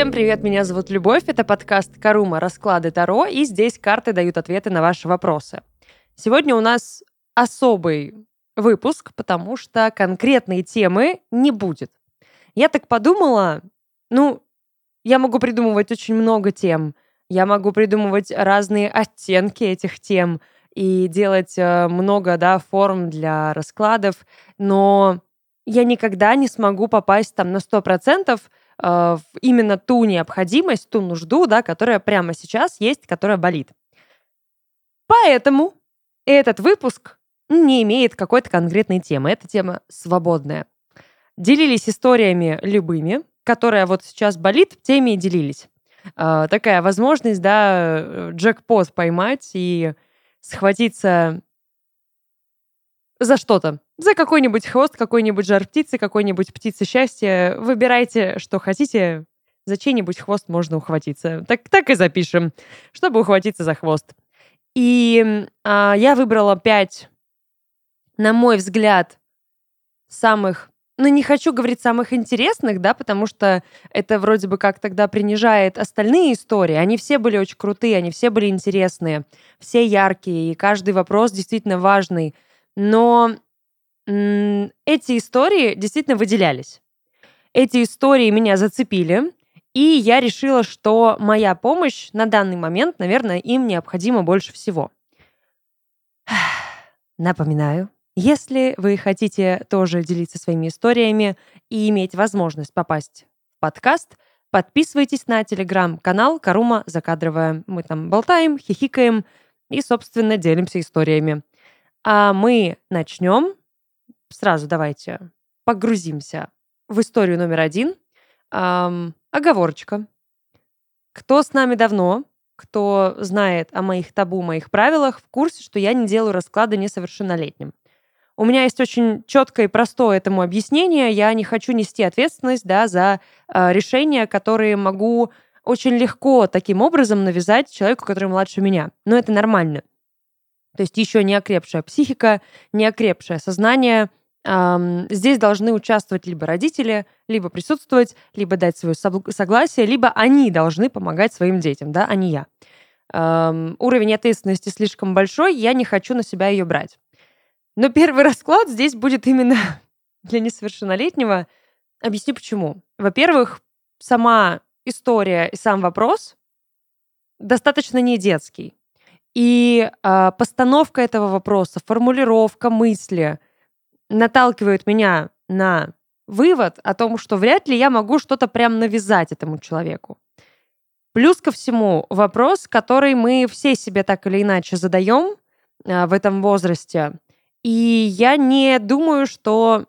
Всем привет, меня зовут Любовь, это подкаст «Карума. Расклады Таро», и здесь карты дают ответы на ваши вопросы. Сегодня у нас особый выпуск, потому что конкретной темы не будет. Я так подумала, ну, я могу придумывать очень много тем, я могу придумывать разные оттенки этих тем и делать э, много, да, форм для раскладов, но я никогда не смогу попасть там на 100% э, в именно ту необходимость, ту нужду, да, которая прямо сейчас есть, которая болит. Поэтому этот выпуск не имеет какой-то конкретной темы. Эта тема свободная. Делились историями любыми, которая вот сейчас болит, теми и делились. А, такая возможность, да, джекпот поймать и схватиться за что-то. За какой-нибудь хвост, какой-нибудь жар птицы, какой-нибудь птицы счастья. Выбирайте, что хотите. За чей-нибудь хвост можно ухватиться. Так, так и запишем, чтобы ухватиться за хвост. И а, я выбрала пять, на мой взгляд, самых ну, не хочу говорить самых интересных, да, потому что это вроде бы как тогда принижает остальные истории. Они все были очень крутые, они все были интересные, все яркие, и каждый вопрос действительно важный. Но эти истории действительно выделялись. Эти истории меня зацепили, и я решила, что моя помощь на данный момент, наверное, им необходима больше всего. Напоминаю, если вы хотите тоже делиться своими историями и иметь возможность попасть в подкаст, подписывайтесь на телеграм-канал Карума Закадровая. Мы там болтаем, хихикаем и, собственно, делимся историями. А мы начнем. Сразу давайте погрузимся в историю номер один. Эм, оговорочка. Кто с нами давно, кто знает о моих табу, моих правилах, в курсе, что я не делаю расклады несовершеннолетним. У меня есть очень четкое и простое этому объяснение. Я не хочу нести ответственность да, за э, решения, которые могу очень легко таким образом навязать человеку, который младше меня. Но это нормально. То есть еще не окрепшая психика, не окрепшее сознание. Здесь должны участвовать либо родители, либо присутствовать, либо дать свое согласие, либо они должны помогать своим детям, да, а не я. Уровень ответственности слишком большой, я не хочу на себя ее брать. Но первый расклад здесь будет именно для несовершеннолетнего. Объясню почему. Во-первых, сама история и сам вопрос достаточно не детский. И э, постановка этого вопроса, формулировка мысли наталкивает меня на вывод о том, что вряд ли я могу что-то прям навязать этому человеку. Плюс ко всему вопрос, который мы все себе так или иначе задаем э, в этом возрасте – и я не думаю, что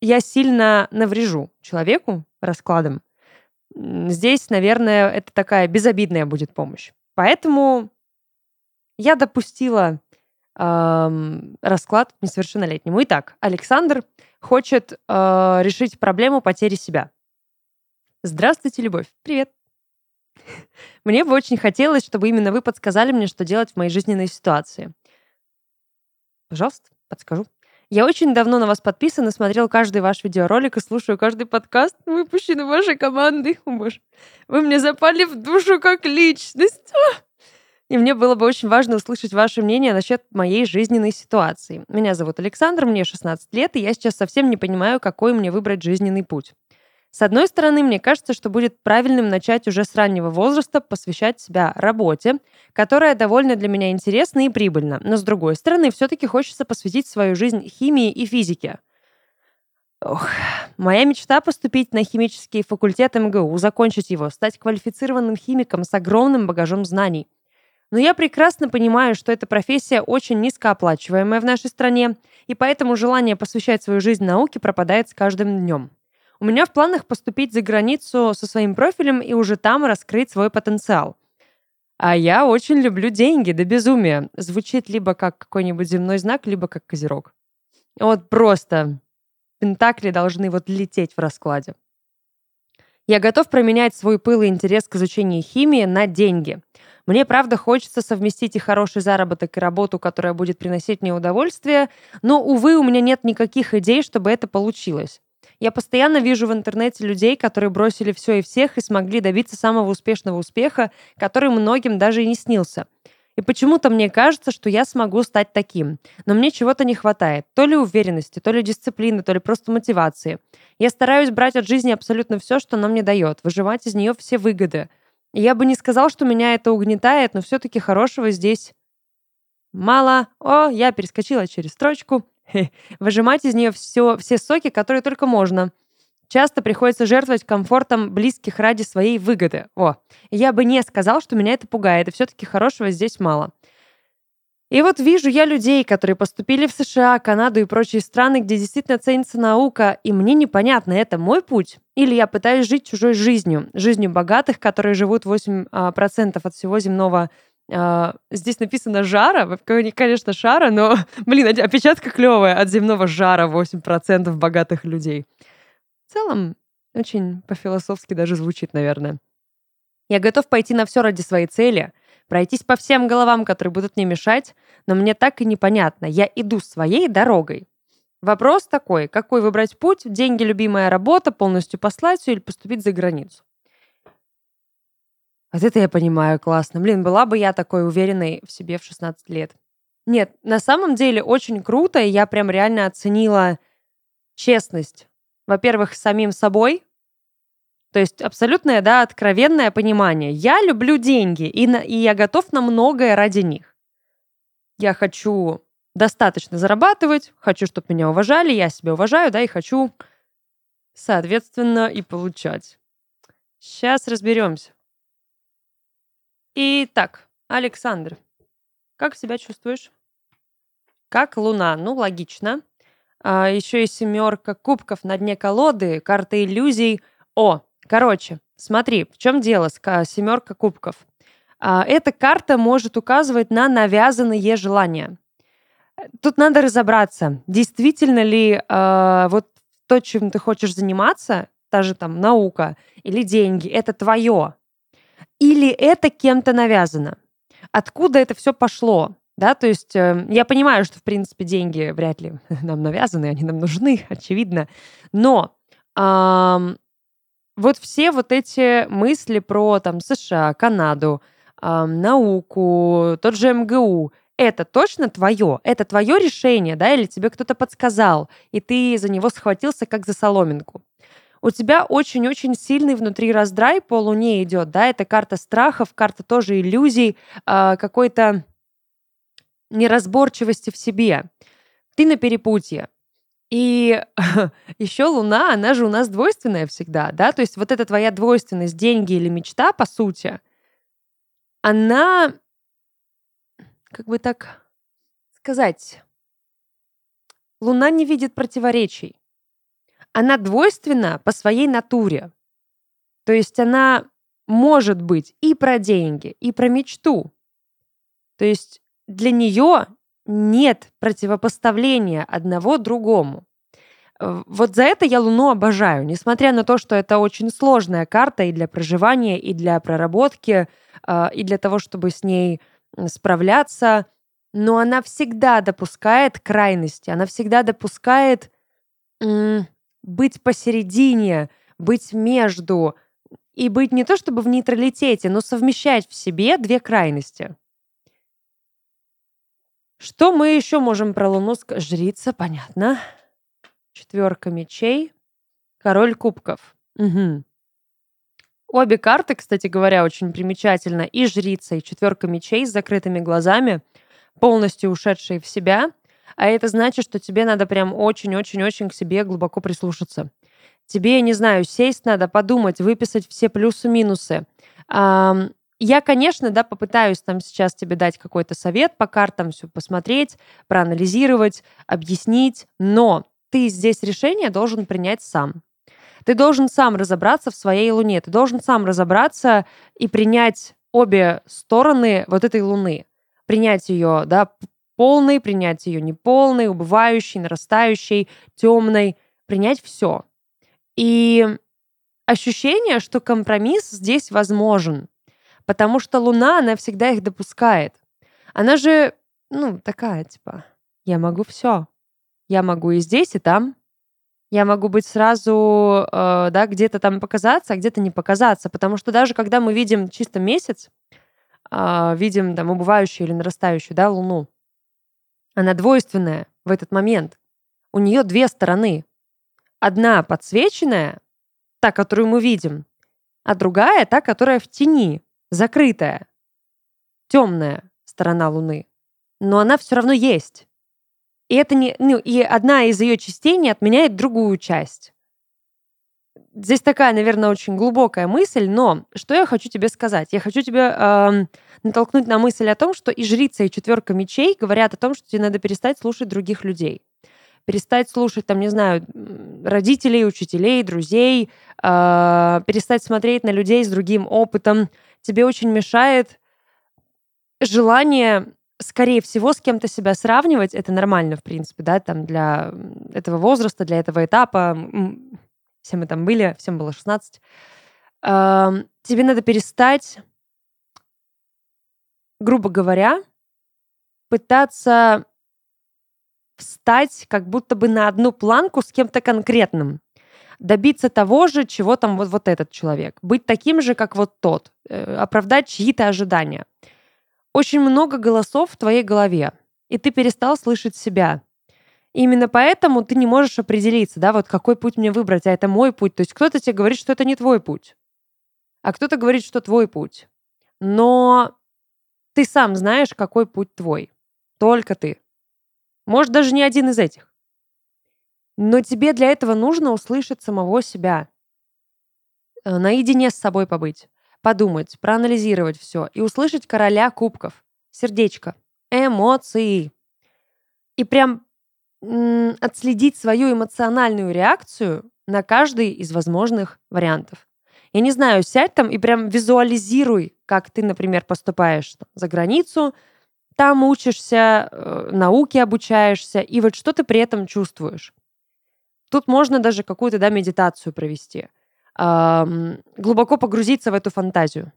я сильно наврежу человеку раскладом. Здесь, наверное, это такая безобидная будет помощь. Поэтому я допустила эм, расклад несовершеннолетнему. Итак, Александр хочет э, решить проблему потери себя. Здравствуйте, Любовь. Привет. Мне бы очень хотелось, чтобы именно вы подсказали мне, что делать в моей жизненной ситуации. Пожалуйста подскажу. Я очень давно на вас подписан и смотрел каждый ваш видеоролик и слушаю каждый подкаст, выпущенный вашей командой. О. Вы мне запали в душу как личность. И мне было бы очень важно услышать ваше мнение насчет моей жизненной ситуации. Меня зовут Александр, мне 16 лет, и я сейчас совсем не понимаю, какой мне выбрать жизненный путь. С одной стороны, мне кажется, что будет правильным начать уже с раннего возраста посвящать себя работе, которая довольно для меня интересна и прибыльна. Но с другой стороны, все-таки хочется посвятить свою жизнь химии и физике. Ох, моя мечта поступить на химический факультет МГУ, закончить его, стать квалифицированным химиком с огромным багажом знаний. Но я прекрасно понимаю, что эта профессия очень низкооплачиваемая в нашей стране, и поэтому желание посвящать свою жизнь науке пропадает с каждым днем. У меня в планах поступить за границу со своим профилем и уже там раскрыть свой потенциал. А я очень люблю деньги до безумия. Звучит либо как какой-нибудь земной знак, либо как козерог. Вот просто пентакли должны вот лететь в раскладе. Я готов променять свой пыл и интерес к изучению химии на деньги. Мне, правда, хочется совместить и хороший заработок, и работу, которая будет приносить мне удовольствие, но, увы, у меня нет никаких идей, чтобы это получилось. Я постоянно вижу в интернете людей, которые бросили все и всех и смогли добиться самого успешного успеха, который многим даже и не снился. И почему-то мне кажется, что я смогу стать таким. Но мне чего-то не хватает. То ли уверенности, то ли дисциплины, то ли просто мотивации. Я стараюсь брать от жизни абсолютно все, что она мне дает, выживать из нее все выгоды. Я бы не сказал, что меня это угнетает, но все-таки хорошего здесь мало. О, я перескочила через строчку. Выжимать из нее все, все соки, которые только можно. Часто приходится жертвовать комфортом близких ради своей выгоды. О, я бы не сказал, что меня это пугает, и все-таки хорошего здесь мало. И вот вижу я людей, которые поступили в США, Канаду и прочие страны, где действительно ценится наука, и мне непонятно, это мой путь? Или я пытаюсь жить чужой жизнью, жизнью богатых, которые живут 8% а, от всего земного Uh, здесь написано жара, конечно, шара, но, блин, опечатка клевая от земного жара 8% богатых людей целом, очень по-философски даже звучит, наверное. Я готов пойти на все ради своей цели, пройтись по всем головам, которые будут мне мешать, но мне так и непонятно. Я иду своей дорогой. Вопрос такой, какой выбрать путь, деньги, любимая работа, полностью послать все или поступить за границу? Вот это я понимаю, классно. Блин, была бы я такой уверенной в себе в 16 лет. Нет, на самом деле очень круто, и я прям реально оценила честность во-первых, самим собой, то есть абсолютное, да, откровенное понимание. Я люблю деньги, и, на, и я готов на многое ради них. Я хочу достаточно зарабатывать, хочу, чтобы меня уважали, я себя уважаю, да, и хочу, соответственно, и получать. Сейчас разберемся. Итак, Александр, как себя чувствуешь? Как луна? Ну, логично. А, еще и семерка кубков на дне колоды, карта иллюзий. О, короче, смотри, в чем дело с семерка кубков. А, эта карта может указывать на навязанные желания. Тут надо разобраться, действительно ли э, вот то, чем ты хочешь заниматься, та же там наука или деньги, это твое, или это кем-то навязано. Откуда это все пошло? Да, то есть э, я понимаю, что, в принципе, деньги вряд ли нам навязаны, они нам нужны, очевидно. Но вот все вот эти мысли про там США, Канаду, э, науку, тот же МГУ, это точно твое, это твое решение, да, или тебе кто-то подсказал, и ты за него схватился как за соломинку. У тебя очень-очень сильный внутри раздрай по Луне идет, да, это карта страхов, карта тоже иллюзий, э, какой-то неразборчивости в себе. Ты на перепутье. И еще Луна, она же у нас двойственная всегда, да, то есть вот эта твоя двойственность, деньги или мечта, по сути, она, как бы так сказать, Луна не видит противоречий. Она двойственна по своей натуре. То есть она может быть и про деньги, и про мечту. То есть для нее нет противопоставления одного другому. Э, вот за это я Луну обожаю, несмотря на то, что это очень сложная карта и для проживания, и для проработки, э, и для того, чтобы с ней справляться. Но она всегда допускает крайности, она всегда допускает быть посередине, быть между, и быть не то чтобы в нейтралитете, но совмещать в себе две крайности. Что мы еще можем про Луну сказать? Жрица, понятно. Четверка мечей. Король кубков. Угу. Обе карты, кстати говоря, очень примечательно. И жрица, и четверка мечей с закрытыми глазами, полностью ушедшие в себя. А это значит, что тебе надо прям очень-очень-очень к себе глубоко прислушаться. Тебе, не знаю, сесть надо, подумать, выписать все плюсы-минусы. Я, конечно, да, попытаюсь там сейчас тебе дать какой-то совет по картам, все посмотреть, проанализировать, объяснить, но ты здесь решение должен принять сам. Ты должен сам разобраться в своей Луне, ты должен сам разобраться и принять обе стороны вот этой Луны. Принять ее, да, полной, принять ее неполной, убывающей, нарастающей, темной, принять все. И ощущение, что компромисс здесь возможен. Потому что Луна, она всегда их допускает. Она же, ну, такая, типа, я могу все. Я могу и здесь, и там. Я могу быть сразу, э, да, где-то там показаться, а где-то не показаться. Потому что даже когда мы видим чисто месяц, э, видим там убывающую или нарастающую, да, Луну, она двойственная в этот момент. У нее две стороны. Одна подсвеченная, та, которую мы видим, а другая та, которая в тени, закрытая, темная сторона Луны. Но она все равно есть. И это не, ну, и одна из ее частей не отменяет другую часть. Здесь такая, наверное, очень глубокая мысль, но что я хочу тебе сказать? Я хочу тебе э, натолкнуть на мысль о том, что и жрица, и четверка мечей говорят о том, что тебе надо перестать слушать других людей перестать слушать, там, не знаю, родителей, учителей, друзей, э, перестать смотреть на людей с другим опытом. Тебе очень мешает желание, скорее всего, с кем-то себя сравнивать. Это нормально, в принципе, да, там для этого возраста, для этого этапа. Все мы там были, всем было 16. Э, тебе надо перестать, грубо говоря, пытаться встать как будто бы на одну планку с кем-то конкретным. Добиться того же, чего там вот, вот этот человек. Быть таким же, как вот тот. Э, оправдать чьи-то ожидания. Очень много голосов в твоей голове, и ты перестал слышать себя. И именно поэтому ты не можешь определиться, да, вот какой путь мне выбрать, а это мой путь. То есть кто-то тебе говорит, что это не твой путь, а кто-то говорит, что твой путь. Но ты сам знаешь, какой путь твой. Только ты. Может, даже не один из этих. Но тебе для этого нужно услышать самого себя. Э, наедине с собой побыть. Подумать, проанализировать все. И услышать короля кубков. Сердечко. Эмоции. И прям отследить свою эмоциональную реакцию на каждый из возможных вариантов. Я не знаю, сядь там и прям визуализируй, как ты, например, поступаешь там, за границу, там учишься, э, науке обучаешься, и вот что ты при этом чувствуешь. Тут можно даже какую-то да, медитацию провести. Эм, глубоко погрузиться в эту фантазию.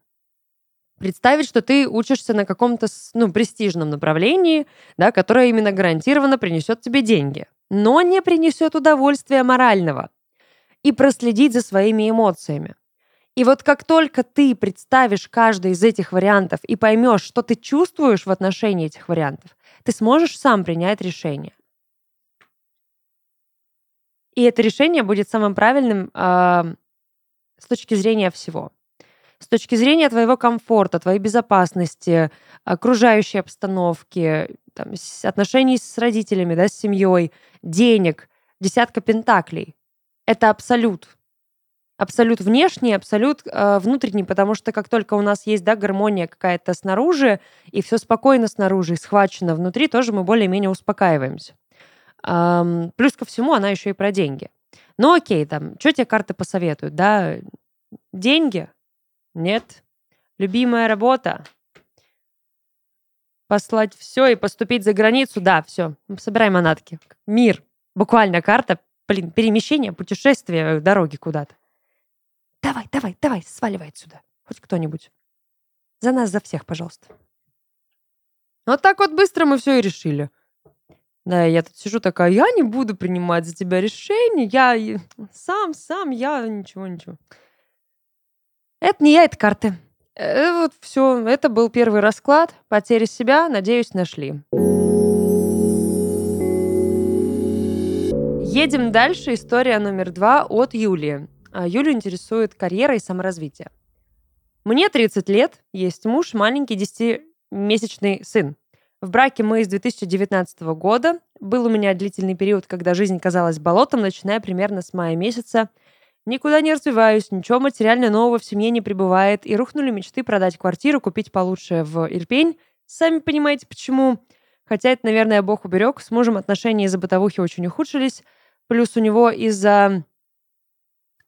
Представить, что ты учишься на каком-то ну, престижном направлении, да, которое именно гарантированно принесет тебе деньги, но не принесет удовольствия морального. И проследить за своими эмоциями. И вот как только ты представишь каждый из этих вариантов и поймешь, что ты чувствуешь в отношении этих вариантов, ты сможешь сам принять решение. И это решение будет самым правильным э, с точки зрения всего. С точки зрения твоего комфорта, твоей безопасности, окружающей обстановки, там, отношений с родителями, да, с семьей, денег, десятка пентаклей. Это абсолют абсолют внешний, абсолют э, внутренний, потому что как только у нас есть да, гармония какая-то снаружи, и все спокойно снаружи, схвачено внутри, тоже мы более-менее успокаиваемся. Плюс ко всему, она еще и про деньги. Ну окей, там, что тебе карты посоветуют, да? Деньги? Нет. Любимая работа? Послать все и поступить за границу? Да, все. Собираем манатки. Мир. Буквально карта, блин, перемещение, путешествие, дороги куда-то. Давай, давай, давай, сваливай отсюда. Хоть кто-нибудь. За нас, за всех, пожалуйста. Вот так вот быстро мы все и решили. Да, я тут сижу такая, я не буду принимать за тебя решение, я сам, сам, я ничего, ничего. Это не я, это карты. Э, вот все, это был первый расклад. Потери себя, надеюсь, нашли. Едем дальше. История номер два от Юлии. А Юлю интересует карьера и саморазвитие. Мне 30 лет, есть муж, маленький 10-месячный сын. В браке мы с 2019 года. Был у меня длительный период, когда жизнь казалась болотом, начиная примерно с мая месяца. Никуда не развиваюсь, ничего материально нового в семье не прибывает, и рухнули мечты продать квартиру, купить получше в Ирпень. Сами понимаете, почему. Хотя это, наверное, бог уберег. С мужем отношения из-за бытовухи очень ухудшились. Плюс у него из-за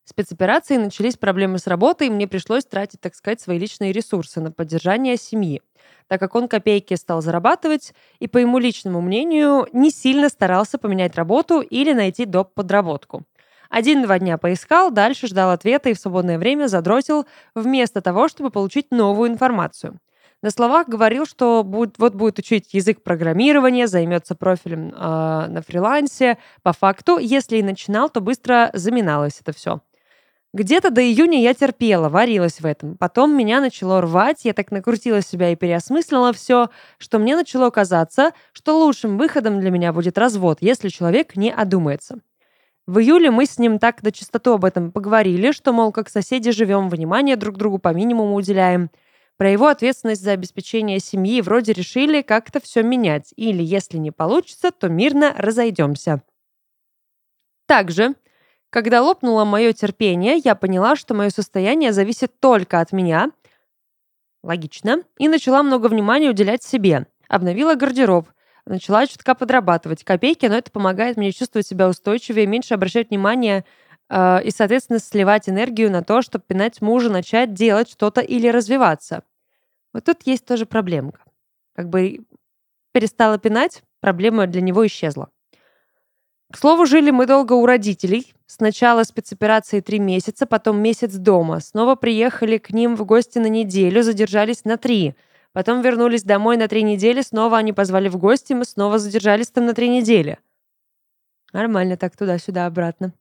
спецоперации начались проблемы с работой, и мне пришлось тратить, так сказать, свои личные ресурсы на поддержание семьи, так как он копейки стал зарабатывать и, по ему личному мнению, не сильно старался поменять работу или найти доп. подработку. Один-два дня поискал, дальше ждал ответа и в свободное время задротил, вместо того, чтобы получить новую информацию. На словах говорил, что будет, вот будет учить язык программирования, займется профилем э, на фрилансе. По факту, если и начинал, то быстро заминалось это все. Где-то до июня я терпела, варилась в этом. Потом меня начало рвать, я так накрутила себя и переосмыслила все, что мне начало казаться, что лучшим выходом для меня будет развод, если человек не одумается. В июле мы с ним так до чистоту об этом поговорили, что, мол, как соседи живем, внимание друг другу по минимуму уделяем. Про его ответственность за обеспечение семьи вроде решили как-то все менять. Или, если не получится, то мирно разойдемся. Также когда лопнуло мое терпение, я поняла, что мое состояние зависит только от меня. Логично. И начала много внимания уделять себе. Обновила гардероб. Начала чутка подрабатывать копейки, но это помогает мне чувствовать себя устойчивее, меньше обращать внимание э, и, соответственно, сливать энергию на то, чтобы пинать мужа, начать делать что-то или развиваться. Вот тут есть тоже проблемка. Как бы перестала пинать, проблема для него исчезла. К слову, жили мы долго у родителей. Сначала спецоперации три месяца, потом месяц дома. Снова приехали к ним в гости на неделю, задержались на три. Потом вернулись домой на три недели, снова они позвали в гости, мы снова задержались там на три недели. Нормально так туда-сюда обратно.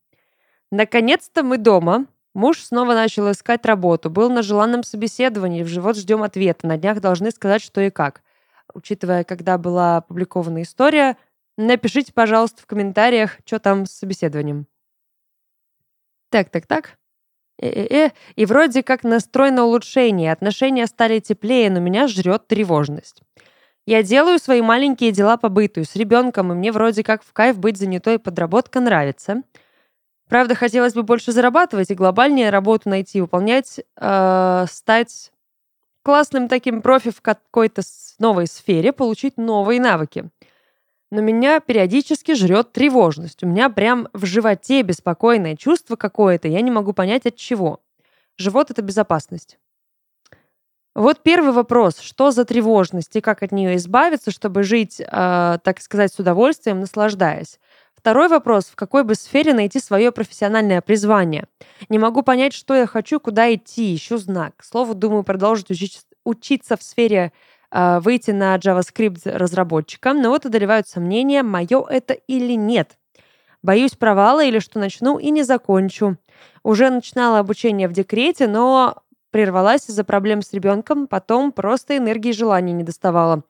Наконец-то мы дома. Муж снова начал искать работу. Был на желанном собеседовании. В живот ждем ответа. На днях должны сказать, что и как. Учитывая, когда была опубликована история, Напишите, пожалуйста, в комментариях, что там с собеседованием. Так, так, так. Э-э-э. И вроде как настрой на улучшение. Отношения стали теплее, но меня жрет тревожность. Я делаю свои маленькие дела по быту с ребенком, и мне вроде как в кайф быть занятой, подработка нравится. Правда, хотелось бы больше зарабатывать и глобальнее работу найти, выполнять, э, стать классным таким профи в какой-то новой сфере, получить новые навыки но меня периодически жрет тревожность. У меня прям в животе беспокойное чувство какое-то, я не могу понять от чего. Живот — это безопасность. Вот первый вопрос. Что за тревожность и как от нее избавиться, чтобы жить, э, так сказать, с удовольствием, наслаждаясь? Второй вопрос. В какой бы сфере найти свое профессиональное призвание? Не могу понять, что я хочу, куда идти. Ищу знак. К слову, думаю продолжить учить, учиться в сфере выйти на JavaScript разработчика, но вот одолевают сомнения, мое это или нет. Боюсь провала или что начну и не закончу. Уже начинала обучение в декрете, но прервалась из-за проблем с ребенком, потом просто энергии и желания не доставала.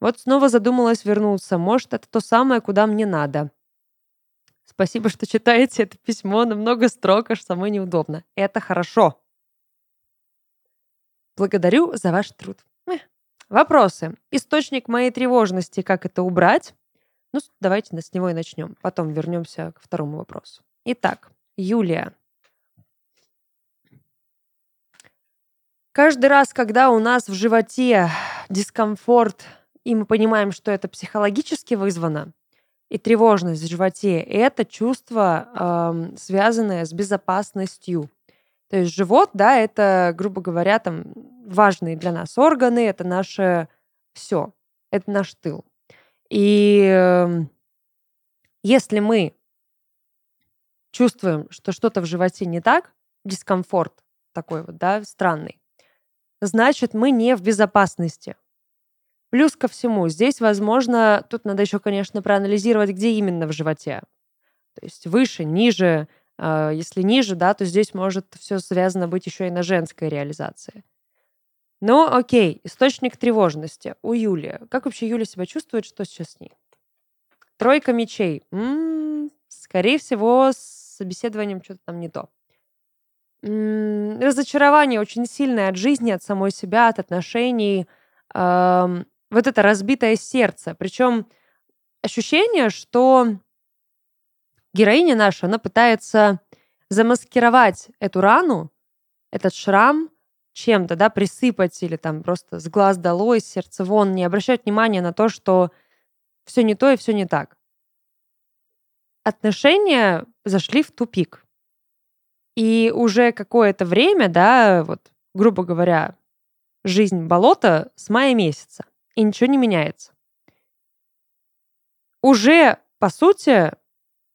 Вот снова задумалась вернуться. Может, это то самое, куда мне надо. Спасибо, что читаете это письмо, на много строк, аж самой неудобно. Это хорошо. Благодарю за ваш труд. Вопросы. Источник моей тревожности, как это убрать? Ну, давайте с него и начнем. Потом вернемся к второму вопросу. Итак, Юлия. Каждый раз, когда у нас в животе дискомфорт, и мы понимаем, что это психологически вызвано, и тревожность в животе, это чувство, э, связанное с безопасностью. То есть живот, да, это, грубо говоря, там важные для нас органы, это наше все, это наш тыл. И эм, если мы чувствуем, что что-то в животе не так, дискомфорт такой вот, да, странный, значит, мы не в безопасности. Плюс ко всему, здесь, возможно, тут надо еще, конечно, проанализировать, где именно в животе. То есть выше, ниже, если ниже, да, то здесь может все связано быть еще и на женской реализации. Ну, окей, источник тревожности у Юли. Как вообще Юля себя чувствует, что сейчас с ней? Тройка мечей. М-м, скорее всего, с собеседованием что-то там не то. М-м, разочарование очень сильное от жизни, от самой себя, от отношений. Эм, вот это разбитое сердце. Причем ощущение, что героиня наша, она пытается замаскировать эту рану, этот шрам чем-то, да, присыпать или там просто с глаз долой, с сердца вон, не обращать внимания на то, что все не то и все не так. Отношения зашли в тупик. И уже какое-то время, да, вот, грубо говоря, жизнь болота с мая месяца, и ничего не меняется. Уже, по сути,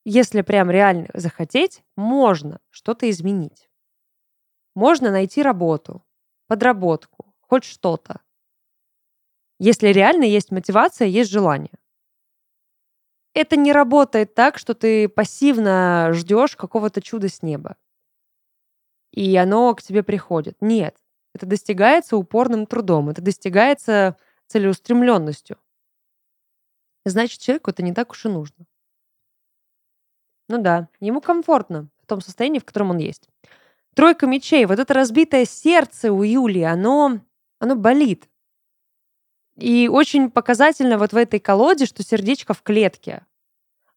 если прям реально захотеть, можно что-то изменить. Можно найти работу, подработку, хоть что-то. Если реально есть мотивация, есть желание. Это не работает так, что ты пассивно ждешь какого-то чуда с неба. И оно к тебе приходит. Нет. Это достигается упорным трудом. Это достигается целеустремленностью. Значит, человеку это не так уж и нужно. Ну да, ему комфортно в том состоянии, в котором он есть. Тройка мечей. Вот это разбитое сердце у Юли, оно, оно болит. И очень показательно вот в этой колоде, что сердечко в клетке.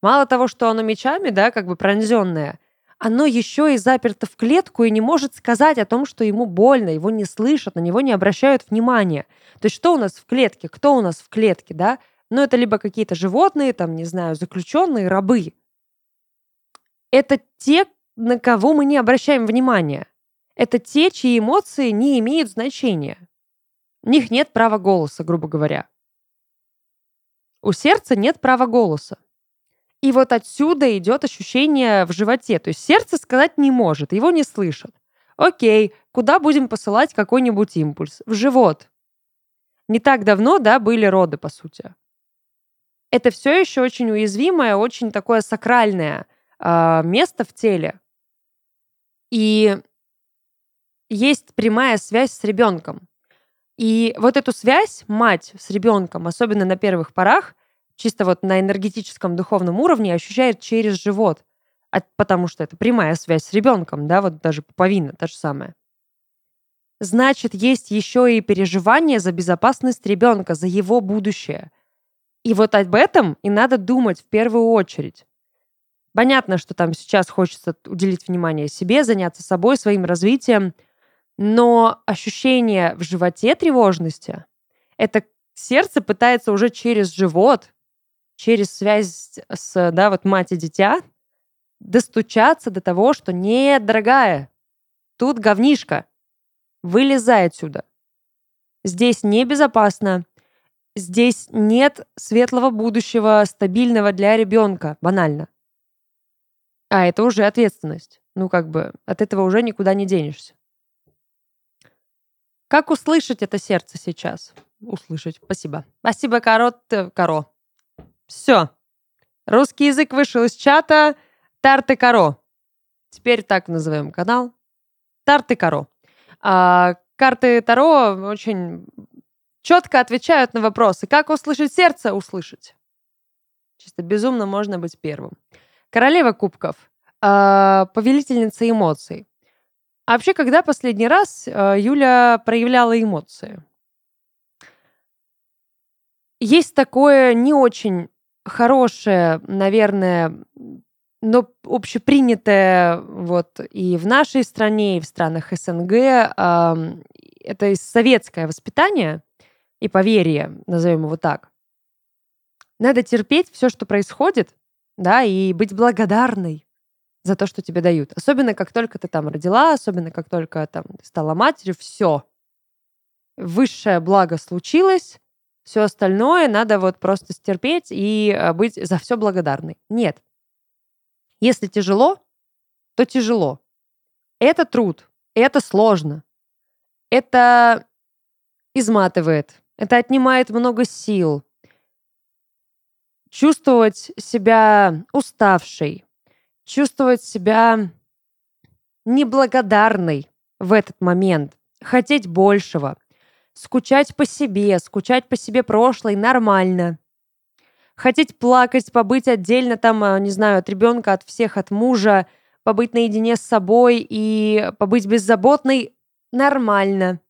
Мало того, что оно мечами, да, как бы пронзенное, оно еще и заперто в клетку и не может сказать о том, что ему больно, его не слышат, на него не обращают внимания. То есть что у нас в клетке? Кто у нас в клетке, да? Ну, это либо какие-то животные, там, не знаю, заключенные, рабы. Это те, на кого мы не обращаем внимания. Это те, чьи эмоции не имеют значения. У них нет права голоса, грубо говоря. У сердца нет права голоса. И вот отсюда идет ощущение в животе. То есть сердце сказать не может, его не слышат. Окей, куда будем посылать какой-нибудь импульс? В живот. Не так давно, да, были роды, по сути. Это все еще очень уязвимое, очень такое сакральное э, место в теле. И есть прямая связь с ребенком. И вот эту связь мать с ребенком, особенно на первых порах, чисто вот на энергетическом духовном уровне ощущает через живот, потому что это прямая связь с ребенком, да, вот даже пуповина та же самая. Значит, есть еще и переживание за безопасность ребенка, за его будущее. И вот об этом и надо думать в первую очередь. Понятно, что там сейчас хочется уделить внимание себе, заняться собой, своим развитием, но ощущение в животе тревожности, это сердце пытается уже через живот через связь с, да, вот мать и дитя достучаться до того, что нет, дорогая, тут говнишка, вылезай отсюда. Здесь небезопасно, здесь нет светлого будущего, стабильного для ребенка, банально. А это уже ответственность. Ну, как бы, от этого уже никуда не денешься. Как услышать это сердце сейчас? Услышать. Спасибо. Спасибо, Каро. Каро. Все. Русский язык вышел из чата. Тарты Каро. Теперь так назовем канал. Тарты Каро. А, карты Таро очень четко отвечают на вопросы. Как услышать сердце? Услышать. Чисто безумно можно быть первым. Королева кубков. А, повелительница эмоций. А вообще, когда последний раз а, Юля проявляла эмоции? Есть такое не очень хорошее, наверное, но общепринятое вот и в нашей стране, и в странах СНГ, э, это советское воспитание и поверье, назовем его так. Надо терпеть все, что происходит, да, и быть благодарной за то, что тебе дают. Особенно, как только ты там родила, особенно, как только там стала матерью, все. Высшее благо случилось, все остальное надо вот просто стерпеть и э, быть за все благодарной. Нет. Если тяжело, то тяжело. Это труд, это сложно. Это изматывает, это отнимает много сил. Чувствовать себя уставшей, чувствовать себя неблагодарной в этот момент, хотеть большего, Скучать по себе, скучать по себе прошлой нормально. Хотеть плакать, побыть отдельно там, а, не знаю, от ребенка, от всех, от мужа, побыть наедине с собой и побыть беззаботной нормально.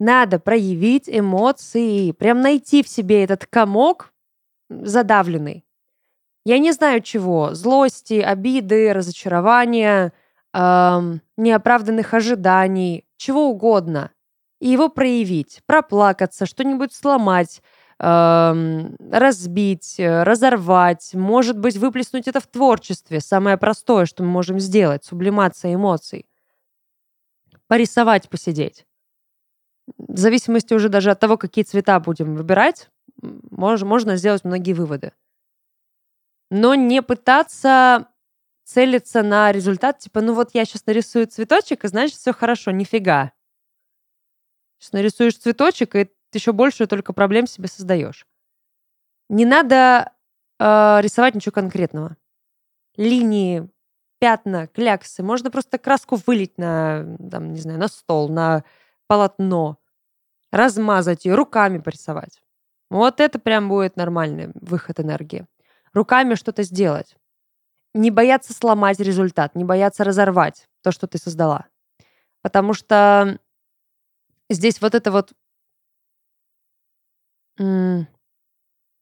Надо проявить эмоции, прям найти в себе этот комок задавленный. Я не знаю чего. Злости, обиды, разочарования, эм, неоправданных ожиданий, чего угодно и его проявить, проплакаться, что-нибудь сломать, эм, разбить, э, разорвать, может быть, выплеснуть это в творчестве, самое простое, что мы можем сделать, сублимация эмоций. Порисовать, посидеть. В зависимости уже даже от того, какие цвета будем выбирать, мож, можно сделать многие выводы. Но не пытаться целиться на результат, типа, ну вот я сейчас нарисую цветочек, и значит все хорошо, нифига. Сейчас нарисуешь цветочек, и ты еще больше только проблем себе создаешь. Не надо э, рисовать ничего конкретного. Линии, пятна, кляксы. Можно просто краску вылить на, там, не знаю, на стол, на полотно, размазать ее, руками порисовать. Вот это прям будет нормальный выход энергии. Руками что-то сделать. Не бояться сломать результат, не бояться разорвать то, что ты создала. Потому что здесь вот это вот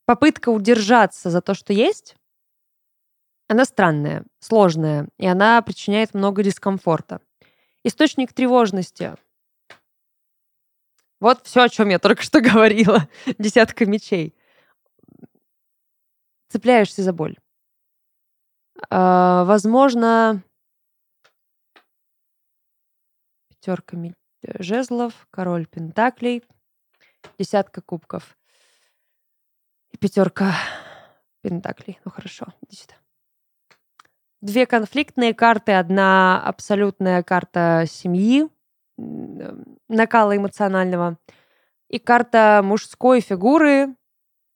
попытка удержаться за то, что есть, она странная, сложная, и она причиняет много дискомфорта. Источник тревожности. Вот все, о чем я только что говорила. Десятка мечей. Цепляешься за боль. А, возможно, пятерка жезлов, король пентаклей, десятка кубков и пятерка пентаклей. Ну хорошо, иди сюда. Две конфликтные карты, одна абсолютная карта семьи, накала эмоционального, и карта мужской фигуры,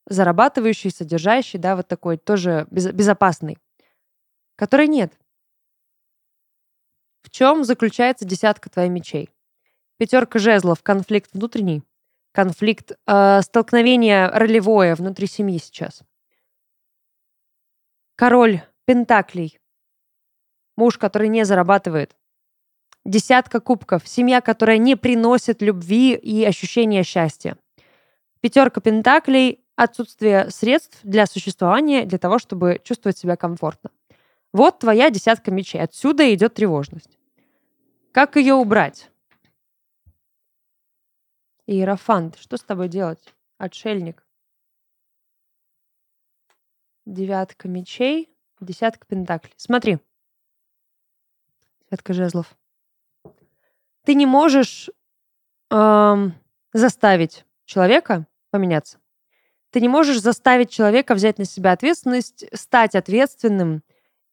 зарабатывающей, содержащей, да, вот такой тоже безопасный, которой нет. В чем заключается десятка твоих мечей? Пятерка жезлов, конфликт внутренний, конфликт, э, столкновение ролевое внутри семьи сейчас. Король пентаклей, муж, который не зарабатывает. Десятка кубков, семья, которая не приносит любви и ощущения счастья. Пятерка пентаклей, отсутствие средств для существования, для того, чтобы чувствовать себя комфортно. Вот твоя десятка мечей. Отсюда идет тревожность. Как ее убрать? Иерофант, что с тобой делать? Отшельник. Девятка мечей, десятка пентаклей. Смотри. Девятка жезлов. Ты не можешь эм, заставить человека поменяться. Ты не можешь заставить человека взять на себя ответственность, стать ответственным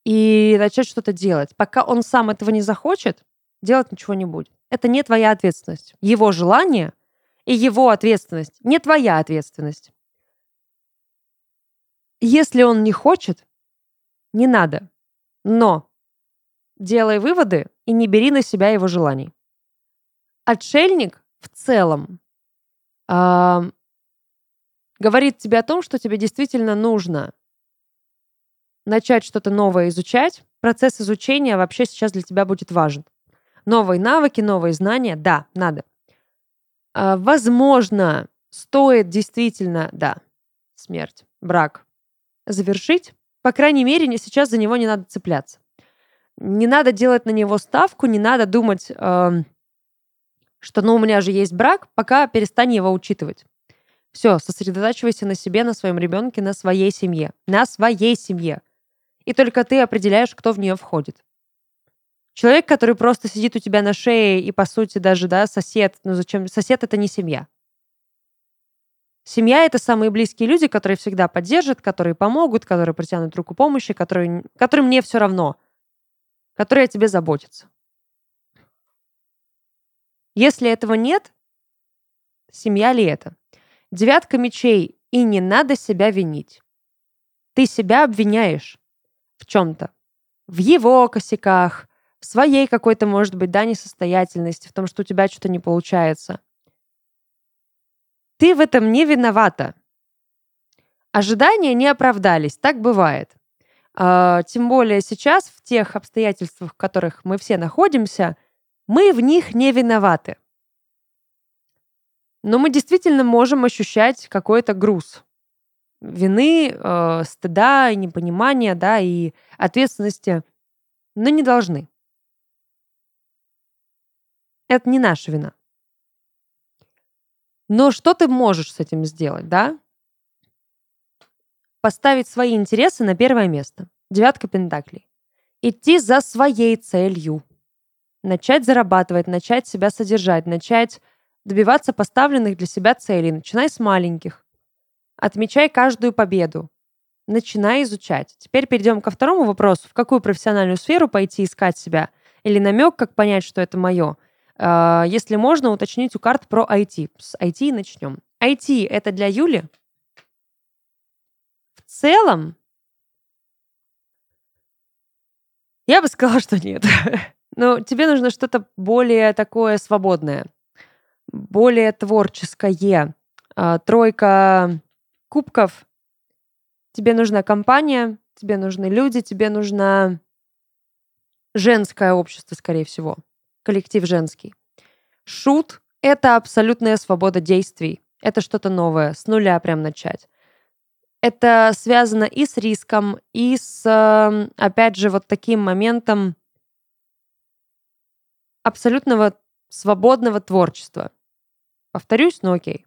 и начать что-то делать. Пока он сам этого не захочет, делать ничего не будет. Это не твоя ответственность. Его желание и его ответственность не твоя ответственность. Если он не хочет, не надо. Но делай выводы и не бери на себя его желаний. Отшельник в целом э, говорит тебе о том, что тебе действительно нужно начать что-то новое изучать. Процесс изучения вообще сейчас для тебя будет важен. Новые навыки, новые знания, да, надо. Э, возможно, стоит действительно, да, смерть, брак завершить. По крайней мере, сейчас за него не надо цепляться. Не надо делать на него ставку, не надо думать, э, что ну у меня же есть брак, пока перестань его учитывать. Все, сосредотачивайся на себе, на своем ребенке, на своей семье. На своей семье. И только ты определяешь, кто в нее входит. Человек, который просто сидит у тебя на шее и, по сути, даже, да, сосед, ну зачем? Сосед — это не семья. Семья — это самые близкие люди, которые всегда поддержат, которые помогут, которые протянут руку помощи, которые, которым мне все равно, которые о тебе заботятся. Если этого нет, семья ли это? Девятка мечей, и не надо себя винить. Ты себя обвиняешь в чем-то. В его косяках, в своей какой-то, может быть, да, несостоятельности, в том, что у тебя что-то не получается. Ты в этом не виновата. Ожидания не оправдались, так бывает. А, тем более сейчас, в тех обстоятельствах, в которых мы все находимся, мы в них не виноваты. Но мы действительно можем ощущать какой-то груз вины, э, стыда, непонимания, да, и ответственности, но не должны. Это не наша вина. Но что ты можешь с этим сделать, да? Поставить свои интересы на первое место. Девятка пентаклей. Идти за своей целью начать зарабатывать, начать себя содержать, начать добиваться поставленных для себя целей. Начинай с маленьких. Отмечай каждую победу. Начинай изучать. Теперь перейдем ко второму вопросу. В какую профессиональную сферу пойти искать себя? Или намек, как понять, что это мое? А, если можно, уточнить у карт про IT. С IT начнем. IT — это для Юли? В целом, я бы сказала, что нет. Но тебе нужно что-то более такое свободное, более творческое. А, тройка кубков. Тебе нужна компания, тебе нужны люди, тебе нужно женское общество, скорее всего. Коллектив женский. Шут — это абсолютная свобода действий. Это что-то новое, с нуля прям начать. Это связано и с риском, и с, эм, опять же, вот таким моментом абсолютного свободного творчества. Повторюсь, но окей.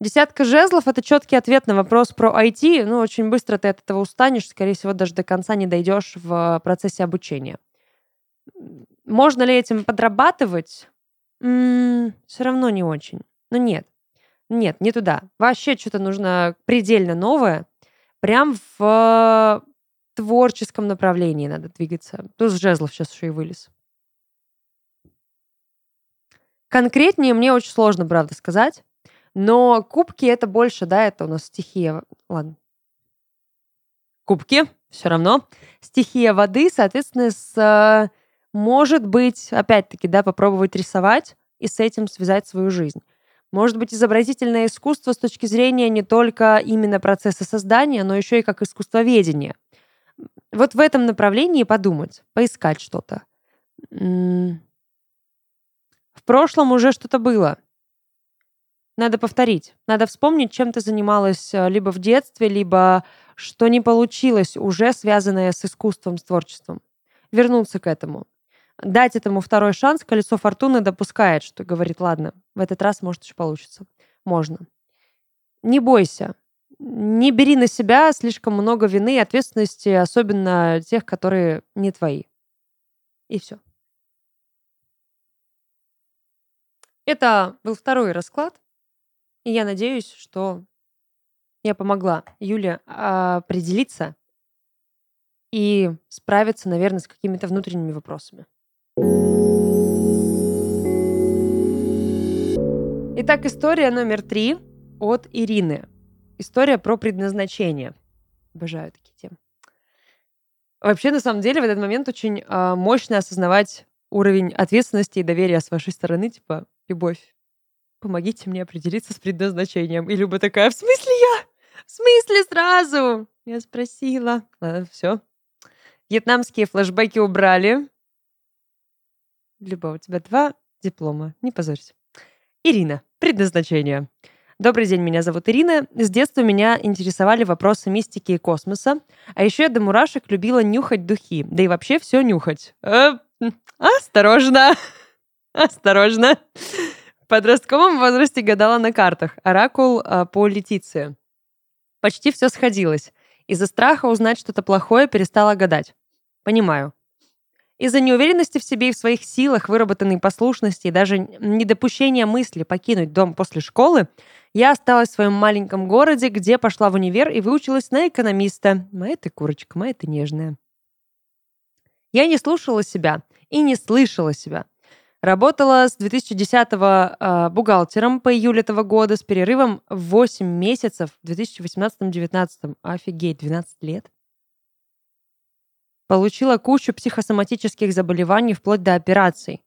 Десятка жезлов — это четкий ответ на вопрос про IT. Ну, очень быстро ты от этого устанешь, скорее всего, даже до конца не дойдешь в процессе обучения. Можно ли этим подрабатывать? М-м, все равно не очень. Ну нет. Нет, не туда. Вообще что-то нужно предельно новое. Прям в творческом направлении надо двигаться. Тут с жезлов сейчас еще и вылез. Конкретнее мне очень сложно, правда, сказать. Но кубки это больше, да, это у нас стихия. Ладно. Кубки, все равно. Стихия воды, соответственно, с, может быть, опять-таки, да, попробовать рисовать и с этим связать свою жизнь. Может быть, изобразительное искусство с точки зрения не только именно процесса создания, но еще и как искусствоведение. Вот в этом направлении подумать, поискать что-то. В прошлом уже что-то было. Надо повторить. Надо вспомнить, чем ты занималась э, либо в детстве, либо что не получилось, уже связанное с искусством, с творчеством. Вернуться к этому дать этому второй шанс, колесо фортуны допускает, что говорит, ладно, в этот раз может еще получится. Можно. Не бойся. Не бери на себя слишком много вины и ответственности, особенно тех, которые не твои. И все. Это был второй расклад. И я надеюсь, что я помогла Юле определиться и справиться, наверное, с какими-то внутренними вопросами. Итак, история номер три от Ирины. История про предназначение. Обожаю такие темы. Вообще, на самом деле, в этот момент очень э, мощно осознавать уровень ответственности и доверия с вашей стороны, типа, любовь, помогите мне определиться с предназначением. И Люба такая, в смысле я? В смысле сразу? Я спросила. Ладно, все. Вьетнамские флешбеки убрали. Люба, у тебя два диплома, не позорься. Ирина. Предназначение. Добрый день, меня зовут Ирина. С детства меня интересовали вопросы мистики и космоса. А еще я до мурашек любила нюхать духи. Да и вообще все нюхать. Э, осторожно. Осторожно. В подростковом возрасте гадала на картах. Оракул э, по Летиции. Почти все сходилось. Из-за страха узнать что-то плохое перестала гадать. Понимаю. Из-за неуверенности в себе и в своих силах, выработанной послушности и даже недопущения мысли покинуть дом после школы, я осталась в своем маленьком городе, где пошла в универ и выучилась на экономиста. Моя ты курочка, моя ты нежная. Я не слушала себя и не слышала себя. Работала с 2010-го э, а, бухгалтером по июль этого года с перерывом в 8 месяцев в 2018-2019. Офигеть, 12 лет. Получила кучу психосоматических заболеваний вплоть до операций.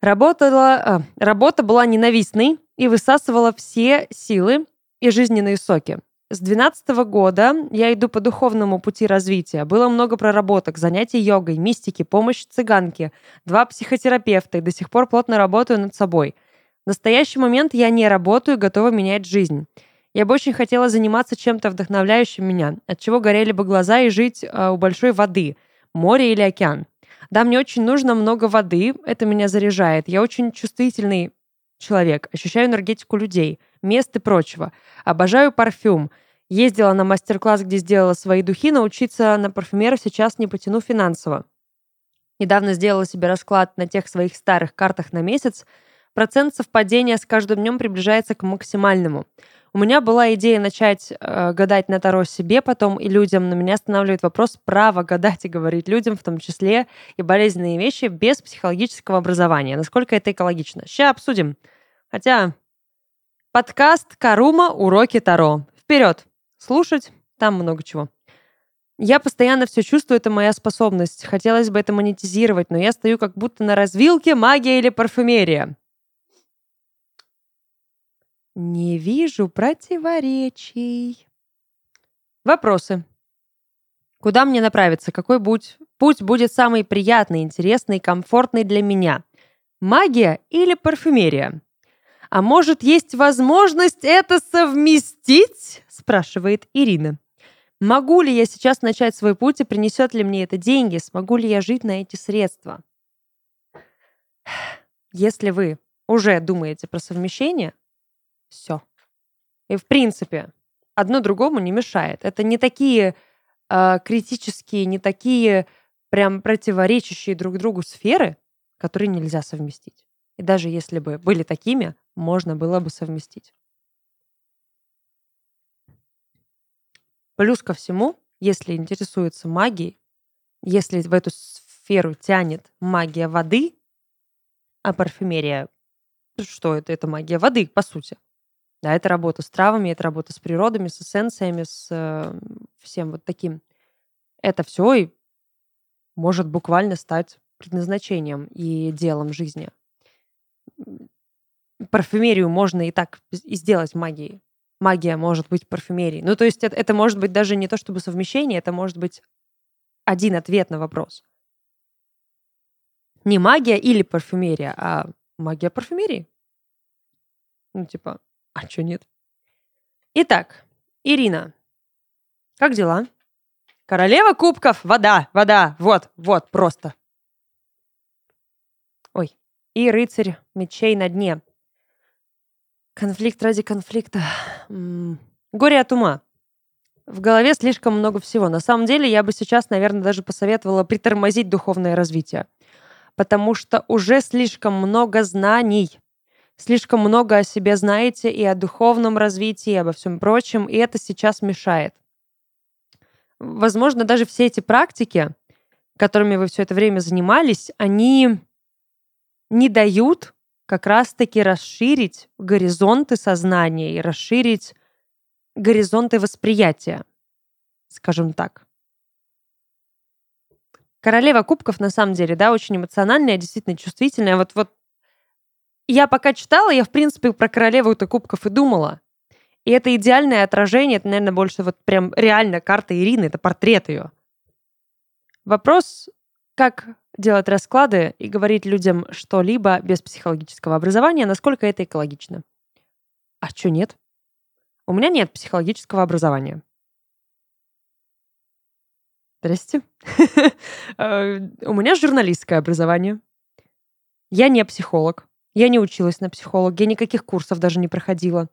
Работала, а, работа была ненавистной и высасывала все силы и жизненные соки. С 2012 года я иду по духовному пути развития. Было много проработок, занятий йогой, мистики, помощь цыганке, два психотерапевта и до сих пор плотно работаю над собой. В настоящий момент я не работаю, готова менять жизнь. Я бы очень хотела заниматься чем-то вдохновляющим меня, от чего горели бы глаза и жить э, у большой воды, море или океан. Да, мне очень нужно много воды, это меня заряжает. Я очень чувствительный человек, ощущаю энергетику людей, мест и прочего. Обожаю парфюм. Ездила на мастер-класс, где сделала свои духи, научиться на парфюмера сейчас не потяну финансово. Недавно сделала себе расклад на тех своих старых картах на месяц. Процент совпадения с каждым днем приближается к максимальному. У меня была идея начать э, гадать на Таро себе потом и людям, но меня останавливает вопрос права гадать и говорить людям, в том числе и болезненные вещи, без психологического образования. Насколько это экологично? Сейчас обсудим. Хотя Подкаст Карума «Уроки Таро». Вперед! Слушать, там много чего. Я постоянно все чувствую, это моя способность. Хотелось бы это монетизировать, но я стою как будто на развилке магия или парфюмерия. Не вижу противоречий. Вопросы. Куда мне направиться? Какой путь, путь будет самый приятный, интересный, комфортный для меня? Магия или парфюмерия? А может, есть возможность это совместить? Спрашивает Ирина. Могу ли я сейчас начать свой путь и принесет ли мне это деньги? Смогу ли я жить на эти средства? Если вы уже думаете про совмещение, все. И в принципе, одно другому не мешает. Это не такие э, критические, не такие прям противоречащие друг другу сферы, которые нельзя совместить. И даже если бы были такими, можно было бы совместить. Плюс ко всему, если интересуется магией, если в эту сферу тянет магия воды, а парфюмерия, что это? Это магия воды, по сути. Да, это работа с травами, это работа с природами, с эссенциями, с э, всем вот таким. Это все и может буквально стать предназначением и делом жизни. Парфюмерию можно и так сделать магией магия может быть парфюмерией. Ну, то есть это, это может быть даже не то чтобы совмещение, это может быть один ответ на вопрос. Не магия или парфюмерия, а магия парфюмерии. Ну, типа, а чё нет? Итак, Ирина, как дела? Королева кубков, вода, вода, вот, вот, просто. Ой, и рыцарь мечей на дне. Конфликт ради конфликта. Горе от ума. В голове слишком много всего. На самом деле, я бы сейчас, наверное, даже посоветовала притормозить духовное развитие. Потому что уже слишком много знаний. Слишком много о себе знаете и о духовном развитии, и обо всем прочем, и это сейчас мешает. Возможно, даже все эти практики, которыми вы все это время занимались, они не дают как раз-таки расширить горизонты сознания и расширить горизонты восприятия, скажем так. Королева кубков, на самом деле, да, очень эмоциональная, действительно чувствительная. Вот, вот я пока читала, я, в принципе, про королеву-то кубков и думала. И это идеальное отражение, это, наверное, больше вот прям реально карта Ирины, это портрет ее. Вопрос, как делать расклады и говорить людям что-либо без психологического образования, насколько это экологично. А что нет? У меня нет психологического образования. Здрасте. Э, у меня журналистское образование. Я не психолог. Я не училась на психолога. Я никаких курсов даже не проходила.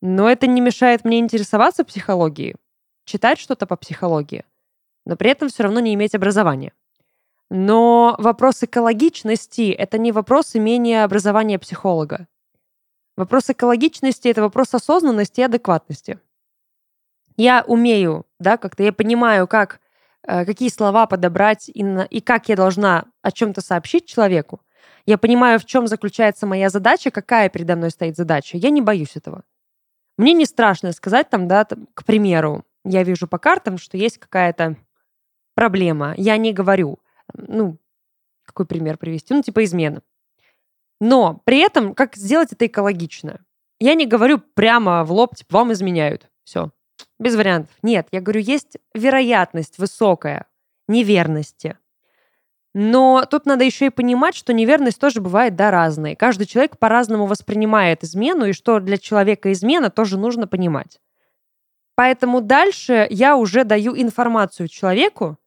Но это не мешает мне интересоваться психологией, читать что-то по психологии, но при этом все равно не иметь образования. Но вопрос экологичности — это не вопрос имения образования психолога. Вопрос экологичности — это вопрос осознанности и адекватности. Я умею, да, как-то я понимаю, как, э, какие слова подобрать и, на, и как я должна о чем-то сообщить человеку. Я понимаю, в чем заключается моя задача, какая передо мной стоит задача. Я не боюсь этого. Мне не страшно сказать там, да, там, к примеру, я вижу по картам, что есть какая-то проблема. Я не говорю, ну, какой пример привести? Ну, типа измена. Но при этом, как сделать это экологично? Я не говорю прямо в лоб, типа, вам изменяют. Все. Без вариантов. Нет, я говорю, есть вероятность высокая неверности. Но тут надо еще и понимать, что неверность тоже бывает, да, разной. Каждый человек по-разному воспринимает измену, и что для человека измена тоже нужно понимать. Поэтому дальше я уже даю информацию человеку,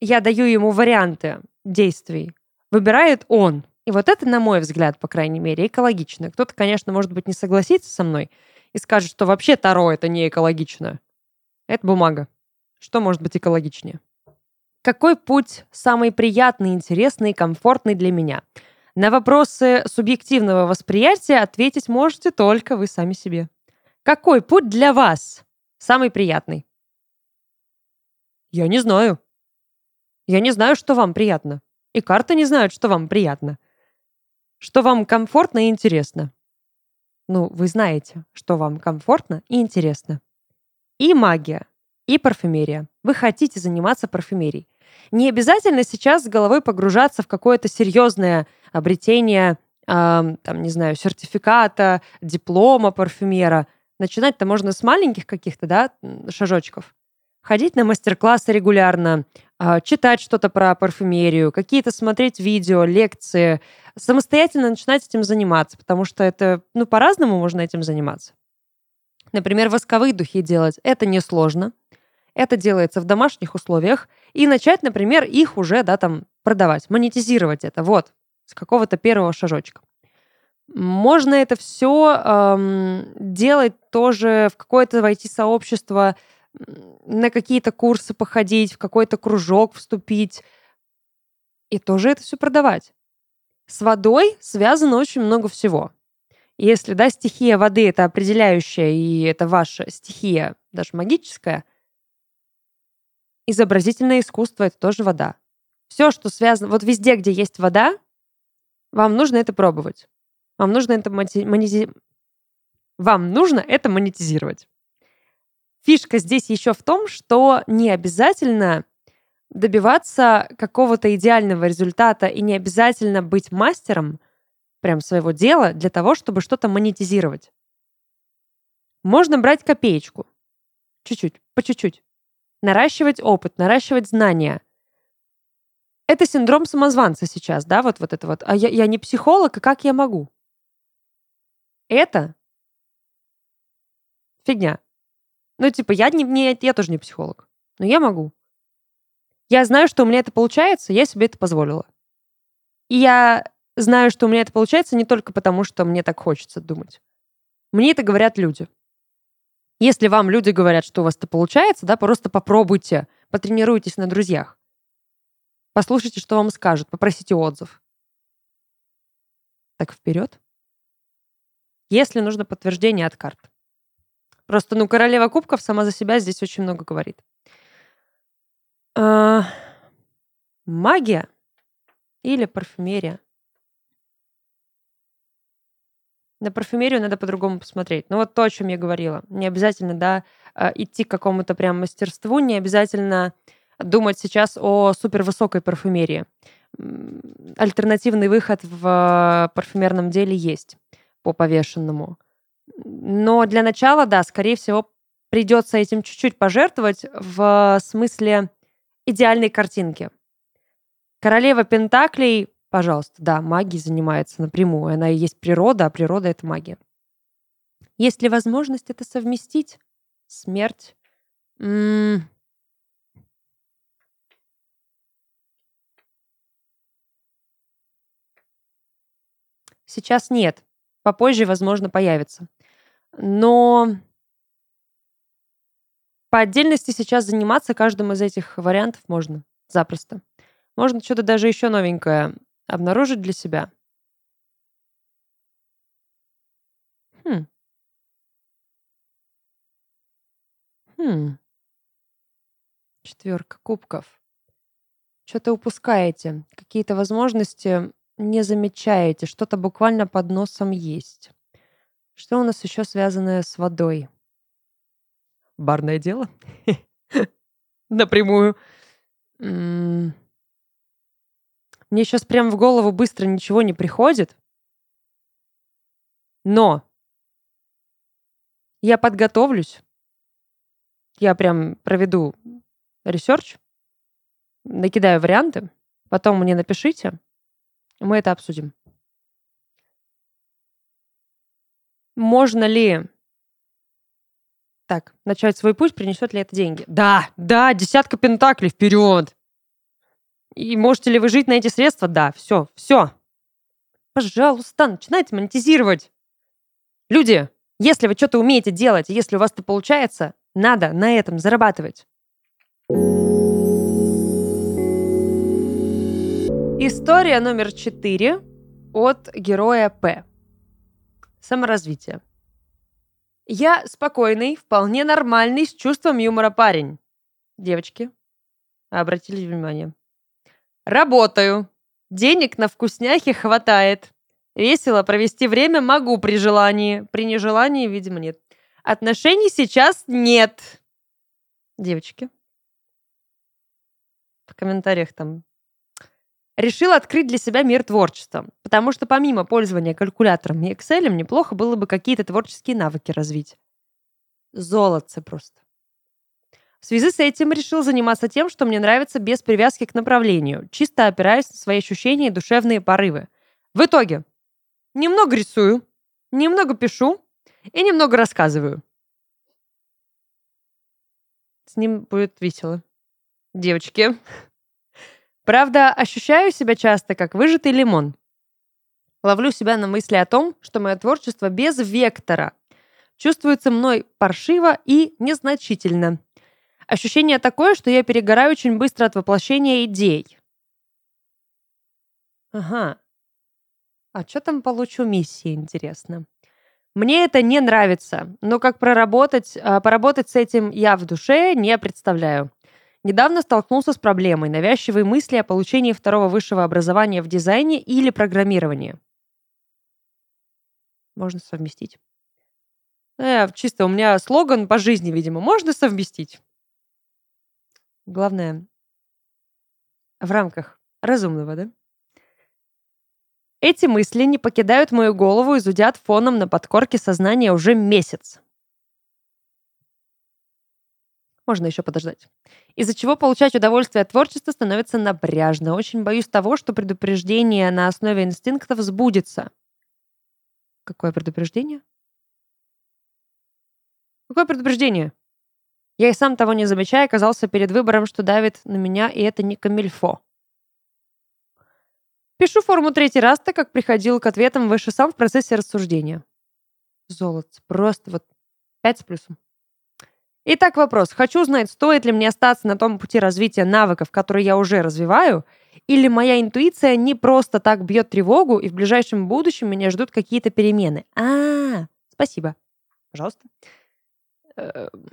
я даю ему варианты действий, выбирает он. И вот это, на мой взгляд, по крайней мере, экологично. Кто-то, конечно, может быть, не согласится со мной и скажет, что вообще Таро это не экологично. Это бумага. Что может быть экологичнее? Какой путь самый приятный, интересный и комфортный для меня? На вопросы субъективного восприятия ответить можете только вы сами себе. Какой путь для вас самый приятный? Я не знаю. Я не знаю, что вам приятно. И карты не знают, что вам приятно. Что вам комфортно и интересно. Ну, вы знаете, что вам комфортно и интересно. И магия, и парфюмерия. Вы хотите заниматься парфюмерией. Не обязательно сейчас с головой погружаться в какое-то серьезное обретение, э, там, не знаю, сертификата, диплома парфюмера. Начинать-то можно с маленьких каких-то, да, шажочков. Ходить на мастер-классы регулярно, э, читать что-то про парфюмерию, какие-то смотреть видео, лекции, самостоятельно начинать этим заниматься, потому что это, ну, по-разному можно этим заниматься. Например, восковые духи делать. Это несложно. Это делается в домашних условиях. И начать, например, их уже, да, там, продавать, монетизировать это. Вот, с какого-то первого шажочка. Можно это все эм, делать тоже в какое-то войти сообщество, на какие-то курсы походить, в какой-то кружок вступить. И тоже это все продавать. С водой связано очень много всего. Если, да, стихия воды — это определяющая, и это ваша стихия, даже магическая, изобразительное искусство — это тоже вода. Все, что связано... Вот везде, где есть вода, вам нужно это пробовать. Вам нужно это монези... Вам нужно это монетизировать. Фишка здесь еще в том, что не обязательно добиваться какого-то идеального результата и не обязательно быть мастером прям своего дела для того, чтобы что-то монетизировать. Можно брать копеечку. Чуть-чуть, по чуть-чуть. Наращивать опыт, наращивать знания. Это синдром самозванца сейчас, да, вот, вот это вот. А я, я не психолог, и как я могу? Это фигня. Ну, типа, я, не, не, я тоже не психолог, но я могу. Я знаю, что у меня это получается, я себе это позволила. И я знаю, что у меня это получается не только потому, что мне так хочется думать. Мне это говорят люди. Если вам люди говорят, что у вас это получается, да, просто попробуйте, потренируйтесь на друзьях. Послушайте, что вам скажут, попросите отзыв. Так вперед. Если нужно подтверждение от карт. Просто, ну, королева кубков сама за себя здесь очень много говорит. А, магия или парфюмерия? На парфюмерию надо по-другому посмотреть. Ну вот то, о чем я говорила. Не обязательно, да, а, идти к какому-то прям мастерству, не обязательно думать сейчас о супервысокой парфюмерии. Альтернативный выход в парфюмерном деле есть по повешенному. Но для начала, да, скорее всего, придется этим чуть-чуть пожертвовать в смысле идеальной картинки. Королева Пентаклей, пожалуйста, да, магией занимается напрямую. Она и есть природа, а природа — это магия. Есть ли возможность это совместить? Смерть? М -м Сейчас нет. Попозже, возможно, появится. Но по отдельности сейчас заниматься каждым из этих вариантов можно запросто. Можно что-то даже еще новенькое обнаружить для себя. Хм. Хм. Четверка кубков. Что-то упускаете. Какие-то возможности не замечаете. Что-то буквально под носом есть. Что у нас еще связанное с водой? Барное дело? Напрямую. Мне сейчас прям в голову быстро ничего не приходит. Но я подготовлюсь. Я прям проведу research, накидаю варианты, потом мне напишите, мы это обсудим. Можно ли так, начать свой путь, принесет ли это деньги? Да, да, десятка пентаклей, вперед! И можете ли вы жить на эти средства? Да, все, все. Пожалуйста, начинайте монетизировать. Люди, если вы что-то умеете делать, если у вас это получается, надо на этом зарабатывать. История номер четыре от героя П. Саморазвитие. Я спокойный, вполне нормальный, с чувством юмора парень. Девочки, обратили внимание. Работаю. Денег на вкусняхи хватает. Весело провести время могу при желании. При нежелании, видимо, нет. Отношений сейчас нет. Девочки. В комментариях там. Решил открыть для себя мир творчества, потому что помимо пользования калькулятором и Excel, неплохо было бы какие-то творческие навыки развить. Золотце просто. В связи с этим решил заниматься тем, что мне нравится без привязки к направлению, чисто опираясь на свои ощущения и душевные порывы. В итоге немного рисую, немного пишу и немного рассказываю. С ним будет весело. Девочки. Правда, ощущаю себя часто как выжатый лимон. Ловлю себя на мысли о том, что мое творчество без вектора чувствуется мной паршиво и незначительно. Ощущение такое, что я перегораю очень быстро от воплощения идей. Ага. А что там получу миссии, интересно? Мне это не нравится, но как проработать, а, поработать с этим я в душе не представляю. Недавно столкнулся с проблемой навязчивой мысли о получении второго высшего образования в дизайне или программировании. Можно совместить. Э, чисто у меня слоган по жизни, видимо. Можно совместить. Главное, в рамках разумного, да? Эти мысли не покидают мою голову и зудят фоном на подкорке сознания уже месяц. Можно еще подождать. Из-за чего получать удовольствие от творчества становится напряжно. Очень боюсь того, что предупреждение на основе инстинктов сбудется. Какое предупреждение? Какое предупреждение? Я и сам того не замечая оказался перед выбором, что давит на меня, и это не камильфо. Пишу форму третий раз, так как приходил к ответам выше сам в процессе рассуждения. Золото. Просто вот пять с плюсом. Итак, вопрос. Хочу узнать, стоит ли мне остаться на том пути развития навыков, которые я уже развиваю, или моя интуиция не просто так бьет тревогу, и в ближайшем будущем меня ждут какие-то перемены. А, спасибо. Пожалуйста. Эм,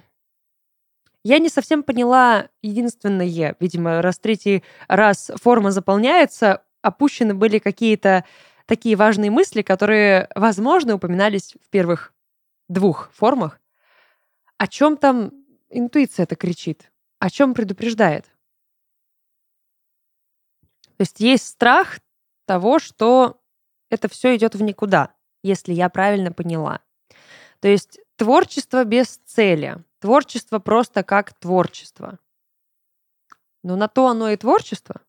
я не совсем поняла единственное, видимо, раз третий раз форма заполняется, опущены были какие-то такие важные мысли, которые, возможно, упоминались в первых двух формах. О чем там интуиция это кричит? О чем предупреждает? То есть есть страх того, что это все идет в никуда, если я правильно поняла. То есть творчество без цели, Творчество просто как творчество. Но на то оно и творчество.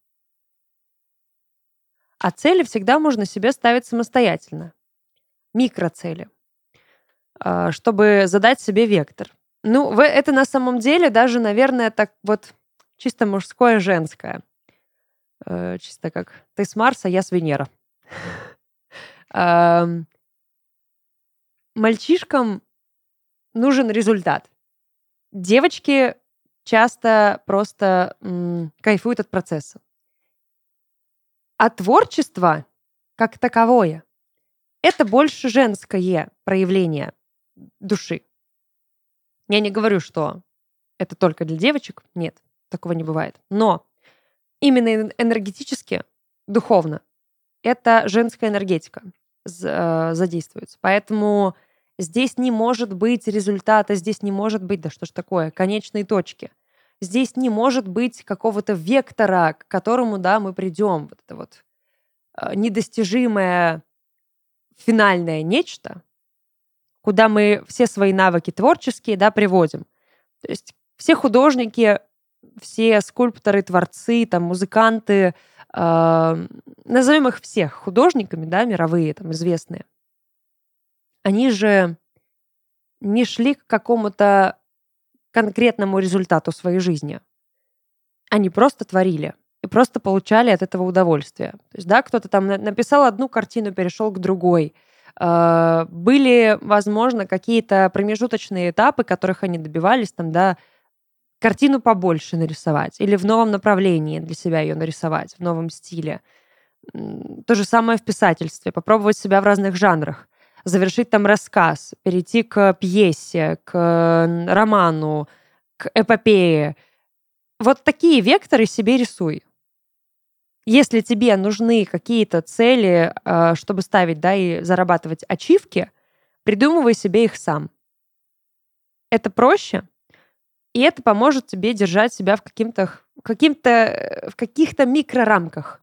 А цели всегда можно себе ставить самостоятельно. Микроцели. А, чтобы задать себе вектор. Ну, это на самом деле даже, наверное, так вот чисто мужское, женское. Э, чисто как ты с Марса, я с Венера. Мальчишкам нужен результат девочки часто просто кайфуют от процесса. А творчество, как таковое, это больше женское проявление души. Я не говорю, что это только для девочек. Нет, такого не бывает. Но именно энергетически, духовно, это женская энергетика э, задействуется. Поэтому Здесь не может быть результата, здесь не может быть, да что ж такое, конечной точки. Здесь не может быть какого-то вектора, к которому, да, мы придем. Вот это вот э, недостижимое финальное нечто, куда мы все свои навыки творческие, да, приводим. То есть все художники, все скульпторы, творцы, там, музыканты, э, назовем их всех художниками, да, мировые, там, известные, они же не шли к какому-то конкретному результату своей жизни. Они просто творили и просто получали от этого удовольствие. То есть, да, кто-то там написал одну картину, перешел к другой. А, были, возможно, какие-то промежуточные этапы, которых они добивались, там, да, картину побольше нарисовать или в новом направлении для себя ее нарисовать, в новом стиле. То же самое в писательстве, попробовать себя в разных жанрах завершить там рассказ, перейти к пьесе, к роману, к эпопее. Вот такие векторы себе рисуй. Если тебе нужны какие-то цели, э, чтобы ставить, да, и зарабатывать ачивки, придумывай себе их сам. Это проще, и это поможет тебе держать себя в каким-то каким-то в каких-то микрорамках.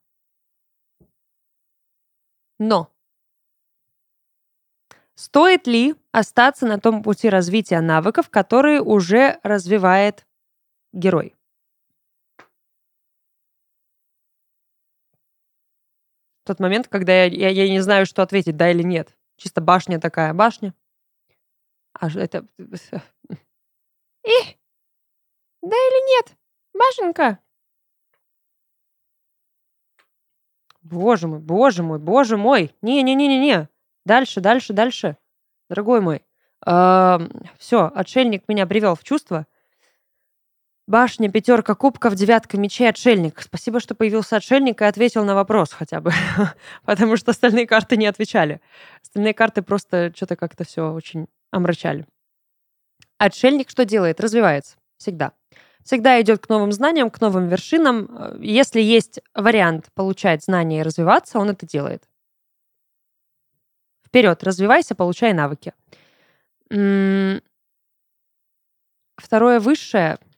Но стоит ли остаться на том пути развития навыков, которые уже развивает герой? Тот момент, когда я, я, я не знаю, что ответить, да или нет. Чисто башня такая, башня. А это... И? Да или нет? Башенка? Боже мой, боже мой, боже мой. Не-не-не-не-не. Дальше, дальше, дальше. Дорогой мой. Все, отшельник меня привел в чувство. Башня, пятерка кубков, девятка мечей, отшельник. Спасибо, что появился отшельник и ответил на вопрос хотя бы. Потому что остальные карты не отвечали. Остальные карты просто что-то как-то все очень омрачали. Отшельник что делает? Развивается. Всегда. Всегда идет к новым знаниям, к новым вершинам. Если есть вариант получать знания и развиваться, он это делает. Вперед, развивайся, получай навыки. Второе высшее —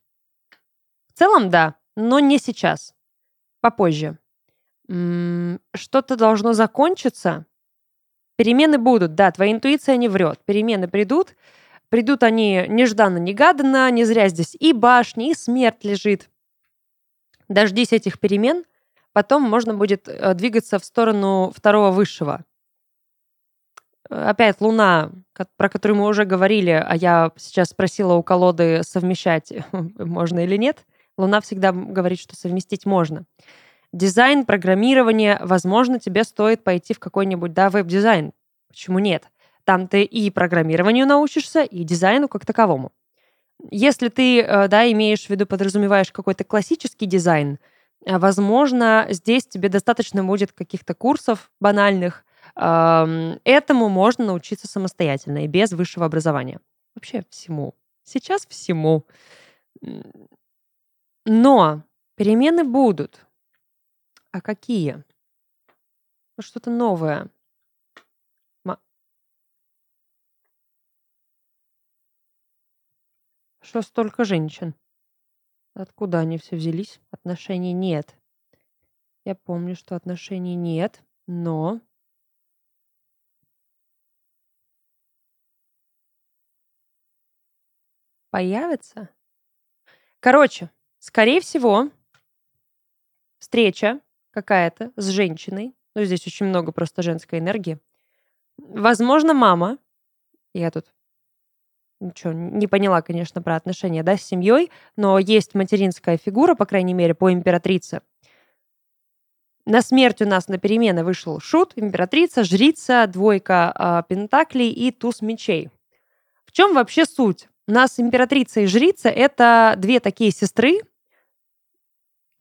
в целом, да, но не сейчас. Попозже. Что-то должно закончиться. Перемены будут, да, твоя интуиция не врет. Перемены придут. Придут они нежданно-негаданно, не зря здесь и башни, и смерть лежит. Дождись этих перемен, потом можно будет э, двигаться в сторону второго высшего. Опять Луна, про которую мы уже говорили, а я сейчас спросила у колоды совмещать можно или нет. Луна всегда говорит, что совместить можно. Дизайн, программирование, возможно, тебе стоит пойти в какой-нибудь, да, веб-дизайн. Почему нет? Там ты и программированию научишься, и дизайну как таковому. Если ты, э, да, имеешь в виду, подразумеваешь какой-то классический дизайн, э, возможно, здесь тебе достаточно будет каких-то курсов банальных. Этому можно научиться самостоятельно и без высшего образования. Вообще всему. Сейчас всему. Но перемены будут. А какие? Ну, что-то новое. Ма- Что столько женщин? Откуда они все взялись? Отношений нет. Я помню, что отношений нет, но... Появится? Короче, Скорее всего, встреча какая-то с женщиной, ну, здесь очень много просто женской энергии. Возможно, мама, я тут ничего не поняла, конечно, про отношения, да, с семьей, но есть материнская фигура, по крайней мере, по императрице. На смерть у нас на перемены вышел шут, императрица, жрица, двойка э, пентаклей и туз мечей. В чем вообще суть? У нас императрица и жрица — это две такие сестры,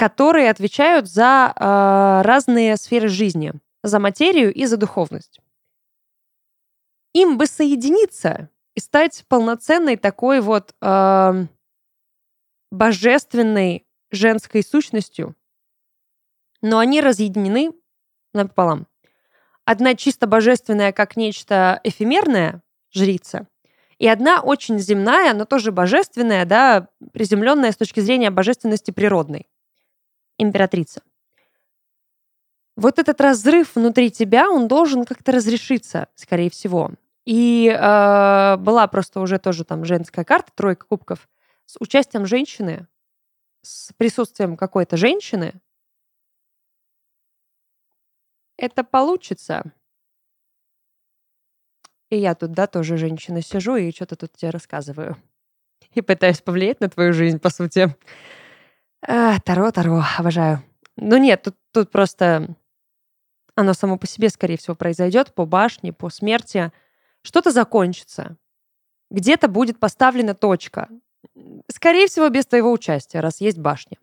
которые отвечают за э, разные сферы жизни, за материю и за духовность. Им бы соединиться и стать полноценной такой вот э, божественной женской сущностью, но они разъединены напополам. Одна чисто божественная, как нечто эфемерное, жрица, и одна очень земная, но тоже божественная, да, приземленная с точки зрения божественности природной императрица. Вот этот разрыв внутри тебя, он должен как-то разрешиться, скорее всего. И э, была просто уже тоже там женская карта, тройка кубков, с участием женщины, с присутствием какой-то женщины. Это получится. И я тут, да, тоже женщина сижу и что-то тут тебе рассказываю. И пытаюсь повлиять на твою жизнь, по сути. А, Таро, Таро, обожаю. Ну нет, тут, тут просто оно само по себе, скорее всего, произойдет по башне, по смерти. Что-то закончится. Где-то будет поставлена точка. Скорее всего, без твоего участия, раз есть башня.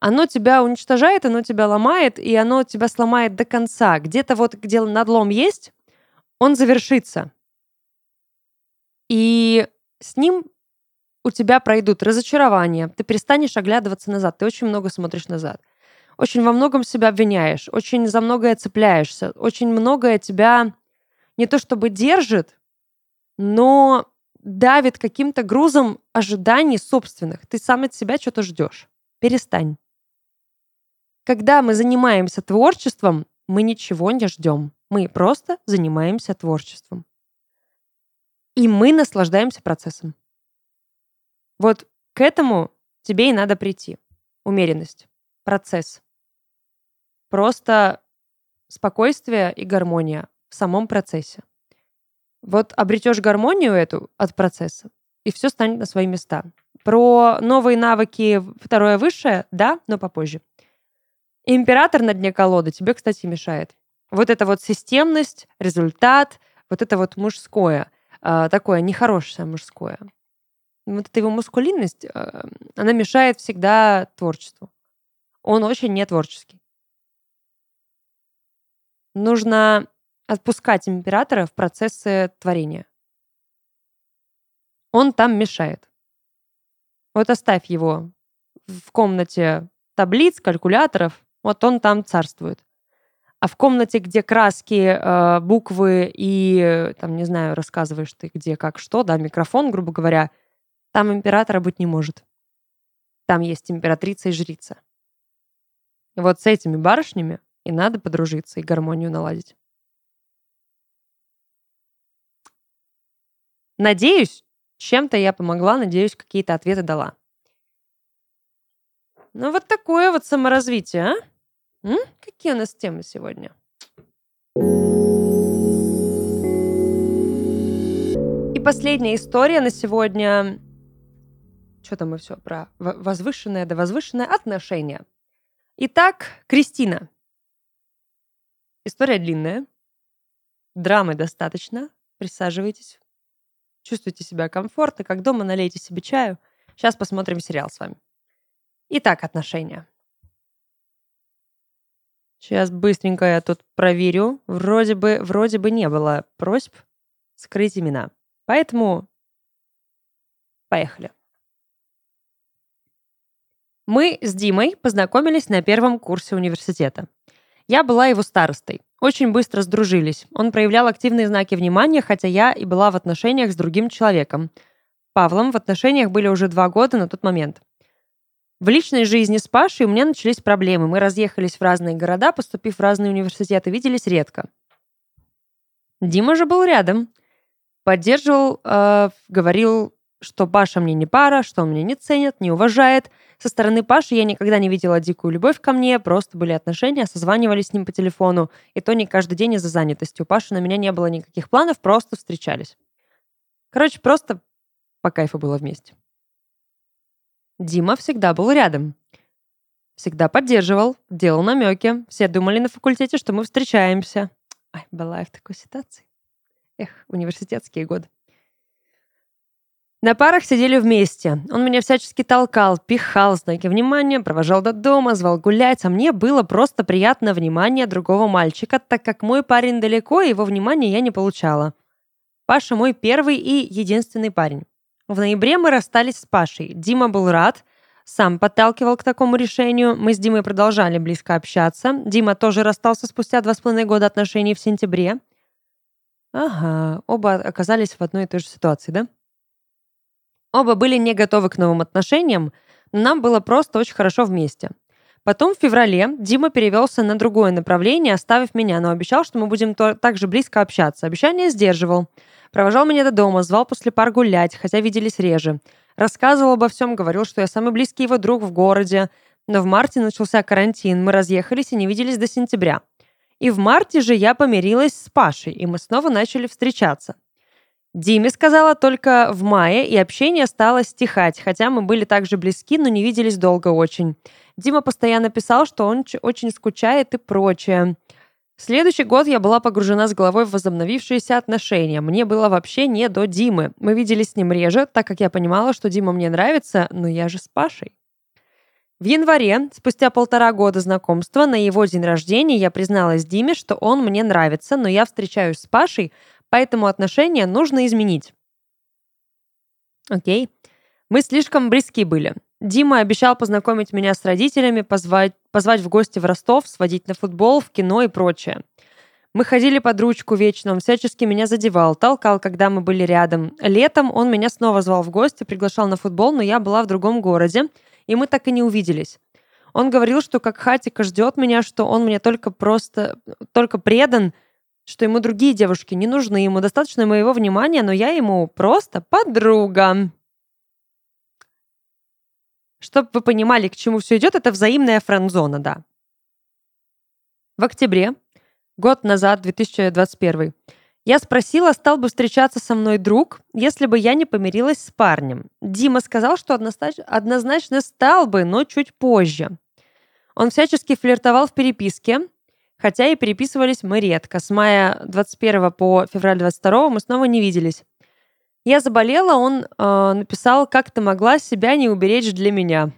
Оно тебя уничтожает, оно тебя ломает, и оно тебя сломает до конца. Где-то вот, где надлом есть, он завершится. И с ним у тебя пройдут разочарования, ты перестанешь оглядываться назад, ты очень много смотришь назад. очень во многом себя обвиняешь, очень за многое цепляешься, очень многое тебя не то чтобы держит, но давит каким-то грузом ожиданий собственных. Ты сам от себя что-то ждешь. Перестань. Когда мы занимаемся творчеством, мы ничего не ждем. Мы просто занимаемся творчеством. И мы наслаждаемся процессом. Вот к этому тебе и надо прийти. Умеренность, процесс. Просто спокойствие и гармония в самом процессе. Вот обретешь гармонию эту от процесса, и все станет на свои места. Про новые навыки второе высшее, да, но попозже. Император на дне колоды тебе, кстати, мешает. Вот эта вот системность, результат, вот это вот мужское, э, такое нехорошее мужское. Вот эта его мускулинность, э, она мешает всегда творчеству. Он очень не творческий. Нужно отпускать императора в процессы творения. Он там мешает. Вот оставь его в комнате таблиц, калькуляторов, вот он там царствует. А в комнате, где краски, э, буквы и, там, не знаю, рассказываешь ты где, как, что, да, микрофон, грубо говоря, там императора быть не может. Там есть императрица и жрица. вот с этими барышнями и надо подружиться и гармонию наладить. Надеюсь, чем-то я помогла, надеюсь, какие-то ответы дала. Ну, вот такое вот саморазвитие, а? М? Какие у нас темы сегодня? И последняя история на сегодня. Что там мы все про возвышенное да возвышенное отношение. Итак, Кристина. История длинная. Драмы достаточно. Присаживайтесь. Чувствуйте себя комфортно, как дома, налейте себе чаю. Сейчас посмотрим сериал с вами. Итак, отношения. Сейчас быстренько я тут проверю. Вроде бы, вроде бы не было просьб скрыть имена. Поэтому поехали. Мы с Димой познакомились на первом курсе университета. Я была его старостой. Очень быстро сдружились. Он проявлял активные знаки внимания, хотя я и была в отношениях с другим человеком. Павлом в отношениях были уже два года на тот момент. В личной жизни с Пашей у меня начались проблемы. Мы разъехались в разные города, поступив в разные университеты, виделись редко. Дима же был рядом. Поддерживал, э, говорил, что Паша мне не пара, что он меня не ценит, не уважает. Со стороны Паши я никогда не видела дикую любовь ко мне, просто были отношения, созванивались с ним по телефону, и то не каждый день из-за занятости. У Паши на меня не было никаких планов, просто встречались. Короче, просто по кайфу было вместе. Дима всегда был рядом. Всегда поддерживал, делал намеки. Все думали на факультете, что мы встречаемся. Ай, была я в такой ситуации. Эх, университетские годы. На парах сидели вместе. Он меня всячески толкал, пихал, знаки внимания, провожал до дома, звал гулять, а мне было просто приятно внимание другого мальчика, так как мой парень далеко, и его внимания я не получала. Паша мой первый и единственный парень. В ноябре мы расстались с Пашей. Дима был рад, сам подталкивал к такому решению. Мы с Димой продолжали близко общаться. Дима тоже расстался спустя два с половиной года отношений в сентябре. Ага, оба оказались в одной и той же ситуации, да? Оба были не готовы к новым отношениям, но нам было просто очень хорошо вместе. Потом в феврале Дима перевелся на другое направление, оставив меня, но обещал, что мы будем так же близко общаться. Обещание сдерживал. Провожал меня до дома, звал после пар гулять, хотя виделись реже. Рассказывал обо всем, говорил, что я самый близкий его друг в городе. Но в марте начался карантин, мы разъехались и не виделись до сентября. И в марте же я помирилась с Пашей, и мы снова начали встречаться. Диме сказала только в мае, и общение стало стихать, хотя мы были также близки, но не виделись долго очень. Дима постоянно писал, что он очень скучает и прочее. Следующий год я была погружена с головой в возобновившиеся отношения. Мне было вообще не до Димы. Мы виделись с ним реже, так как я понимала, что Дима мне нравится, но я же с Пашей. В январе, спустя полтора года знакомства, на его день рождения я призналась Диме, что он мне нравится, но я встречаюсь с Пашей, поэтому отношения нужно изменить. Окей. Мы слишком близки были. Дима обещал познакомить меня с родителями, позвать, позвать в гости в Ростов, сводить на футбол, в кино и прочее. Мы ходили под ручку вечно, он всячески меня задевал, толкал, когда мы были рядом. Летом он меня снова звал в гости, приглашал на футбол, но я была в другом городе, и мы так и не увиделись. Он говорил, что как хатика ждет меня, что он мне только просто, только предан, что ему другие девушки не нужны, ему достаточно моего внимания, но я ему просто подруга. Чтобы вы понимали, к чему все идет, это взаимная френдзона, да. В октябре, год назад, 2021, я спросила, стал бы встречаться со мной друг, если бы я не помирилась с парнем. Дима сказал, что однозначно стал бы, но чуть позже. Он всячески флиртовал в переписке, хотя и переписывались мы редко. С мая 21 по февраль 22 мы снова не виделись. Я заболела, он э, написал, как ты могла себя не уберечь для меня.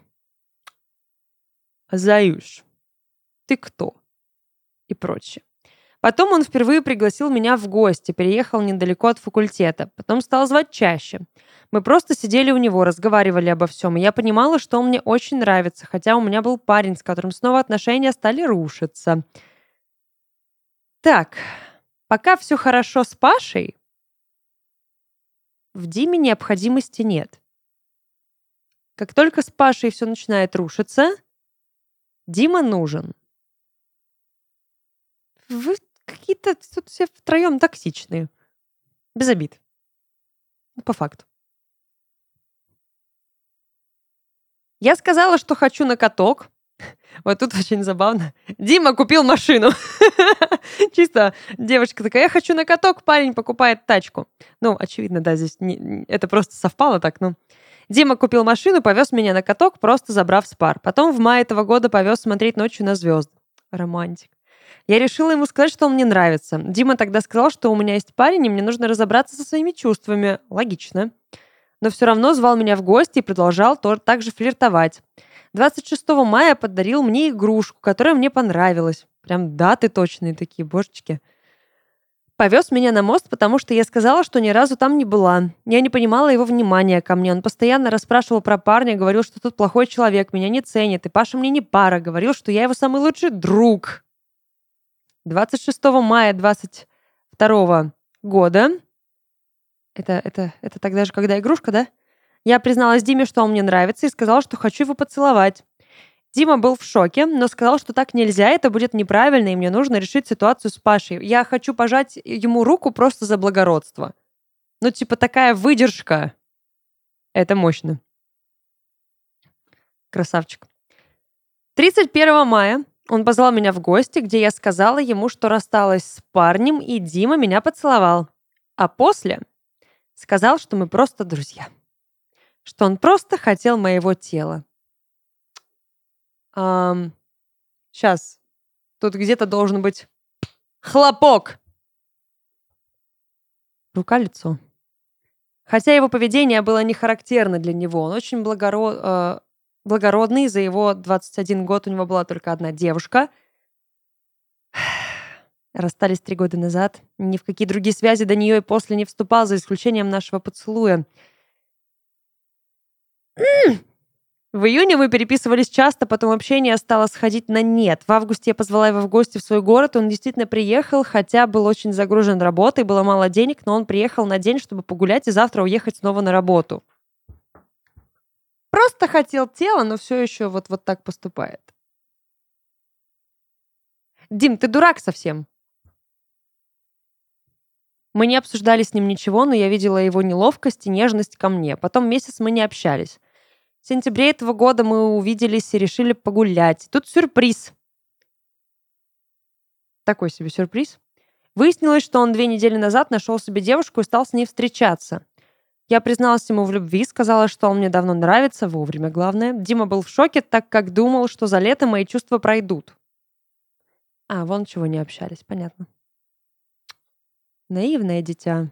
Заюш, ты кто? И прочее. Потом он впервые пригласил меня в гости, переехал недалеко от факультета. Потом стал звать чаще. Мы просто сидели у него, разговаривали обо всем, и я понимала, что он мне очень нравится, хотя у меня был парень, с которым снова отношения стали рушиться. Так, пока все хорошо с Пашей, в Диме необходимости нет. Как только с Пашей все начинает рушиться, Дима нужен. Вы какие-то тут все втроем токсичные. Без обид. Ну, по факту. Я сказала, что хочу на каток. Вот тут очень забавно. Дима купил машину. Чисто девочка такая, я хочу на каток, парень покупает тачку. Ну, очевидно, да, здесь не, это просто совпало так, ну. Дима купил машину, повез меня на каток, просто забрав с пар. Потом в мае этого года повез смотреть ночью на звезды. Романтик. Я решила ему сказать, что он мне нравится. Дима тогда сказал, что у меня есть парень, и мне нужно разобраться со своими чувствами. Логично но все равно звал меня в гости и продолжал тоже так же флиртовать. 26 мая подарил мне игрушку, которая мне понравилась. Прям даты точные такие, божечки. Повез меня на мост, потому что я сказала, что ни разу там не была. Я не понимала его внимания ко мне. Он постоянно расспрашивал про парня, говорил, что тут плохой человек, меня не ценит, и Паша мне не пара. Говорил, что я его самый лучший друг. 26 мая 22 года это, это, это тогда же, когда игрушка, да? Я призналась Диме, что он мне нравится, и сказала, что хочу его поцеловать. Дима был в шоке, но сказал, что так нельзя, это будет неправильно, и мне нужно решить ситуацию с Пашей. Я хочу пожать ему руку просто за благородство. Ну, типа, такая выдержка. Это мощно. Красавчик. 31 мая он позвал меня в гости, где я сказала ему, что рассталась с парнем, и Дима меня поцеловал. А после Сказал, что мы просто друзья. Что он просто хотел моего тела. Эм, сейчас. Тут где-то должен быть хлопок. Рука-лицо. Хотя его поведение было не характерно для него. Он очень благород, э, благородный. За его 21 год у него была только одна девушка — Расстались три года назад. Ни в какие другие связи до нее и после не вступал, за исключением нашего поцелуя. В июне мы переписывались часто, потом общение стало сходить на нет. В августе я позвала его в гости в свой город, он действительно приехал, хотя был очень загружен работой, было мало денег, но он приехал на день, чтобы погулять и завтра уехать снова на работу. Просто хотел тело, но все еще вот, вот так поступает. Дим, ты дурак совсем. Мы не обсуждали с ним ничего, но я видела его неловкость и нежность ко мне. Потом месяц мы не общались. В сентябре этого года мы увиделись и решили погулять. Тут сюрприз. Такой себе сюрприз. Выяснилось, что он две недели назад нашел себе девушку и стал с ней встречаться. Я призналась ему в любви, сказала, что он мне давно нравится, вовремя главное. Дима был в шоке, так как думал, что за лето мои чувства пройдут. А, вон чего не общались, понятно. Наивное дитя.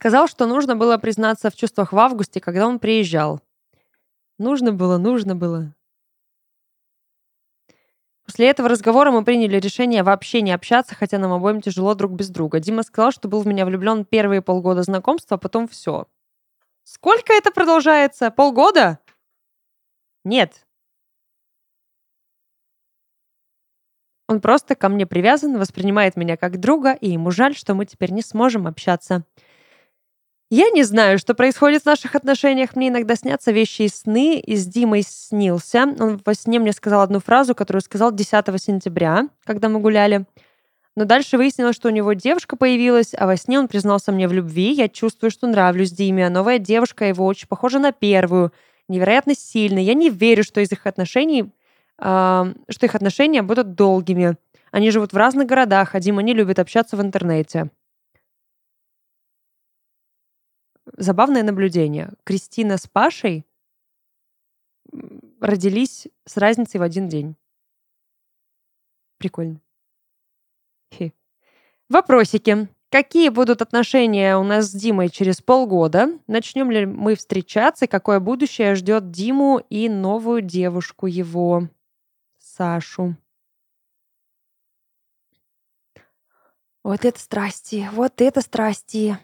Сказал, что нужно было признаться в чувствах в августе, когда он приезжал. Нужно было, нужно было. После этого разговора мы приняли решение вообще не общаться, хотя нам обоим тяжело друг без друга. Дима сказал, что был в меня влюблен первые полгода знакомства, а потом все. Сколько это продолжается? Полгода? Нет. Он просто ко мне привязан, воспринимает меня как друга, и ему жаль, что мы теперь не сможем общаться. Я не знаю, что происходит в наших отношениях. Мне иногда снятся вещи и сны, и с Димой снился. Он во сне мне сказал одну фразу, которую сказал 10 сентября, когда мы гуляли. Но дальше выяснилось, что у него девушка появилась, а во сне он признался мне в любви. Я чувствую, что нравлюсь Диме, а новая девушка его очень похожа на первую, невероятно сильная. Я не верю, что из их отношений что их отношения будут долгими. Они живут в разных городах, а Дима не любит общаться в интернете. Забавное наблюдение. Кристина с Пашей родились с разницей в один день. Прикольно. Хи. Вопросики. Какие будут отношения у нас с Димой через полгода? Начнем ли мы встречаться? Какое будущее ждет Диму и новую девушку его? Сашу. Вот это страсти, вот это страсти.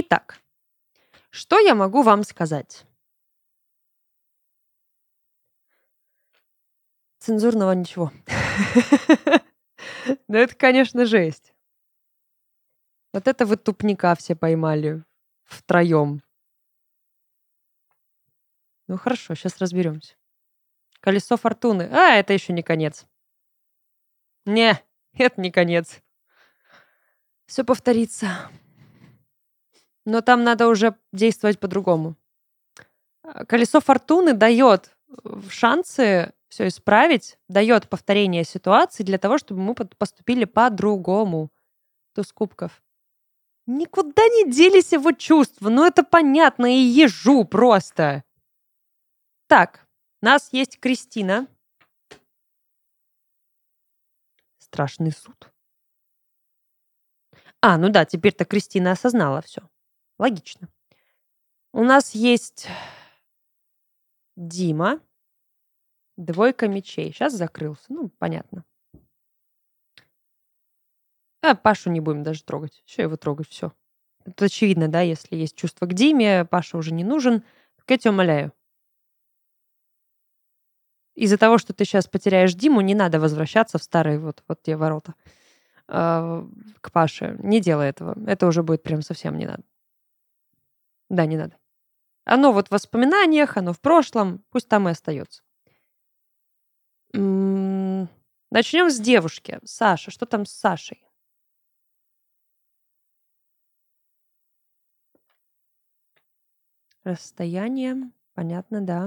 Итак, что я могу вам сказать? Цензурного ничего. Ну это, конечно, жесть. Вот это вы тупника все поймали втроем. Ну хорошо, сейчас разберемся. Колесо фортуны. А, это еще не конец. Не, это не конец. Все повторится. Но там надо уже действовать по-другому. А, колесо фортуны дает шансы все исправить, дает повторение ситуации для того, чтобы мы поступили по-другому. Туз кубков. Никуда не делись его чувства, ну это понятно, и ежу просто. Так, у нас есть Кристина. Страшный суд. А, ну да, теперь-то Кристина осознала все. Логично. У нас есть Дима. Двойка мечей. Сейчас закрылся. Ну, понятно. А Пашу не будем даже трогать. Еще его трогать, все. Это очевидно, да, если есть чувство к Диме, Паша уже не нужен. Так я тебя умоляю, из-за того, что ты сейчас потеряешь Диму, не надо возвращаться в старые вот, вот те ворота э, к Паше. Не делай этого. Это уже будет прям совсем не надо. Да, не надо. Оно вот в воспоминаниях, оно в прошлом, пусть там и остается. Начнем с девушки. Саша. Что там с Сашей? Расстояние. Понятно, да.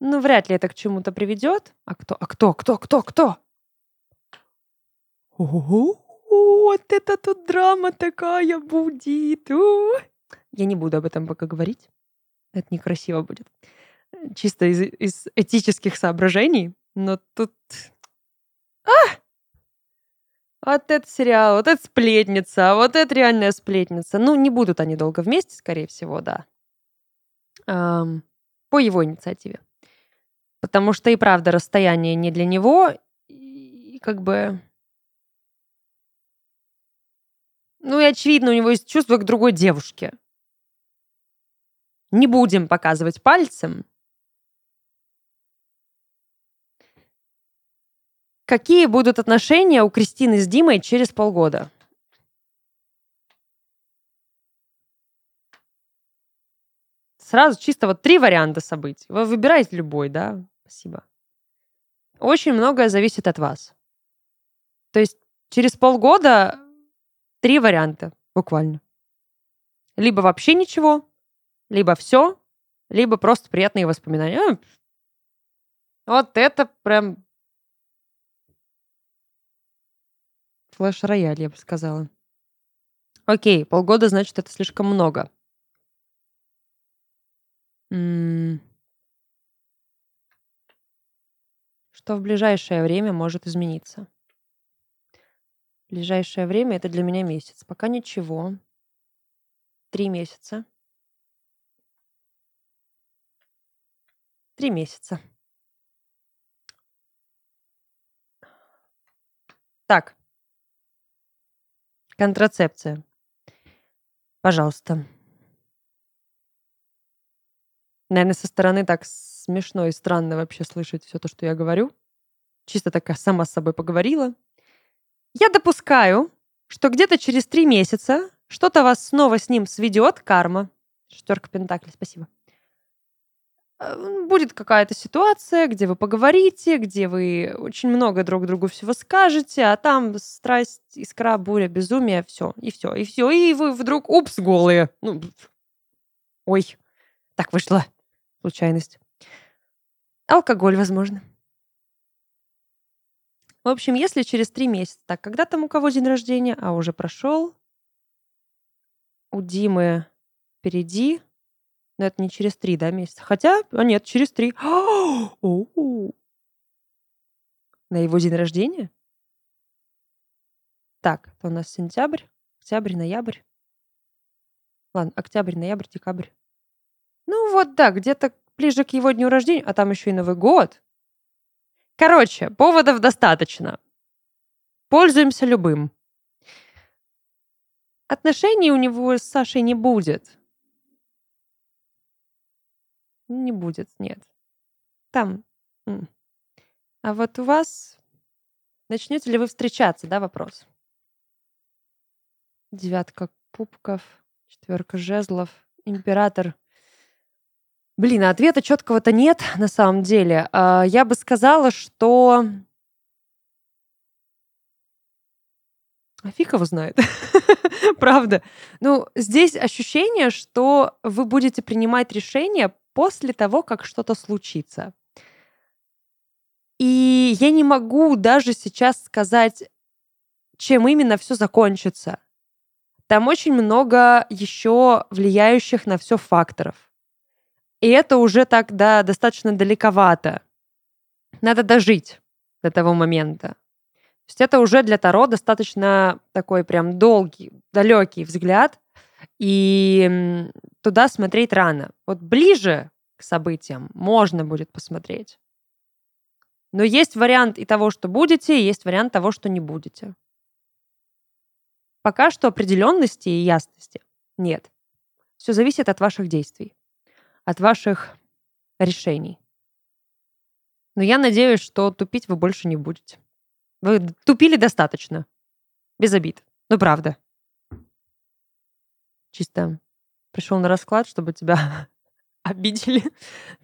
Ну, вряд ли это к чему-то приведет. А кто? А кто? Кто? Кто? Кто? Ого, вот это тут драма такая будет. Я не буду об этом пока говорить. Это некрасиво будет. Чисто из, из этических соображений. Но тут... А! Вот это сериал, вот это сплетница, вот это реальная сплетница. Ну, не будут они долго вместе, скорее всего, да. Эм, по его инициативе. Потому что и правда расстояние не для него, и как бы... Ну и очевидно, у него есть чувство к другой девушке. Не будем показывать пальцем. Какие будут отношения у Кристины с Димой через полгода? Сразу чисто вот три варианта событий. Вы выбираете любой, да? Спасибо. Очень многое зависит от вас. То есть через полгода три варианта буквально. Либо вообще ничего, либо все, либо просто приятные воспоминания. Вот это прям флеш-рояль, я бы сказала. Окей, полгода, значит, это слишком много. Что в ближайшее время может измениться? Ближайшее время это для меня месяц. Пока ничего. Три месяца. Три месяца. Так. Контрацепция. Пожалуйста. Наверное, со стороны так смешно и странно вообще слышать все то, что я говорю. Чисто такая сама с собой поговорила. Я допускаю, что где-то через три месяца что-то вас снова с ним сведет, карма. Шестерка Пентаклей, спасибо. Э, будет какая-то ситуация, где вы поговорите, где вы очень много друг другу всего скажете, а там страсть, искра, буря, безумие, все, и все, и все, и вы вдруг, упс, голые. Ну, ой, так вышло. Случайность. Алкоголь, возможно. В общем, если через три месяца, так, когда там у кого день рождения, а уже прошел, у Димы впереди, но это не через три, да, месяца. Хотя, а нет, через три. На его день рождения? Так, это у нас сентябрь, октябрь, ноябрь. Ладно, октябрь, ноябрь, декабрь. Ну вот, да, где-то ближе к его дню рождения, а там еще и Новый год. Короче, поводов достаточно. Пользуемся любым. Отношений у него с Сашей не будет. Не будет, нет. Там. А вот у вас... Начнете ли вы встречаться, да, вопрос? Девятка кубков, четверка жезлов, император — Блин, ответа четкого-то нет на самом деле. А, я бы сказала, что... А фиг его знает. Правда. Ну, здесь ощущение, что вы будете принимать решение после того, как что-то случится. И я не могу даже сейчас сказать, чем именно все закончится. Там очень много еще влияющих на все факторов. И это уже тогда достаточно далековато. Надо дожить до того момента. То есть это уже для Таро достаточно такой прям долгий, далекий взгляд, и туда смотреть рано. Вот ближе к событиям можно будет посмотреть. Но есть вариант и того, что будете, и есть вариант того, что не будете. Пока что определенности и ясности нет. Все зависит от ваших действий от ваших решений. Но я надеюсь, что тупить вы больше не будете. Вы тупили достаточно. Без обид. Ну, правда. Чисто пришел на расклад, чтобы тебя обидели.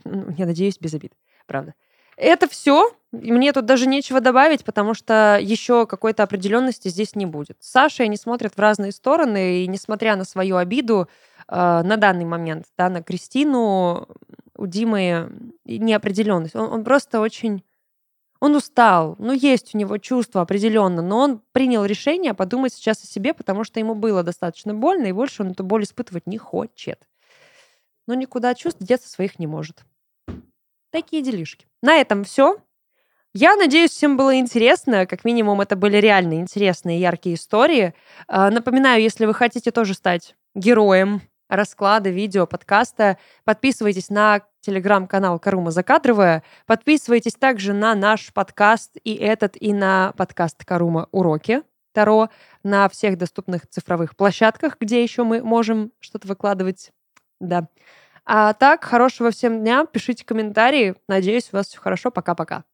Ну, я надеюсь, без обид. Правда. Это все. Мне тут даже нечего добавить, потому что еще какой-то определенности здесь не будет. Саша они смотрят в разные стороны, и несмотря на свою обиду, э, на данный момент, да, на Кристину, у Димы неопределенность. Он, он просто очень... Он устал, ну, есть у него чувство определенно, но он принял решение подумать сейчас о себе, потому что ему было достаточно больно, и больше он эту боль испытывать не хочет. Но никуда чувств деться своих не может. Такие делишки. На этом все. Я надеюсь, всем было интересно. Как минимум, это были реально интересные, яркие истории. А, напоминаю, если вы хотите тоже стать героем расклада, видео, подкаста. Подписывайтесь на телеграм-канал Карума Закадровая. Подписывайтесь также на наш подкаст и этот, и на подкаст Карума Уроки Таро на всех доступных цифровых площадках, где еще мы можем что-то выкладывать. Да. А так, хорошего всем дня. Пишите комментарии. Надеюсь, у вас все хорошо. Пока-пока.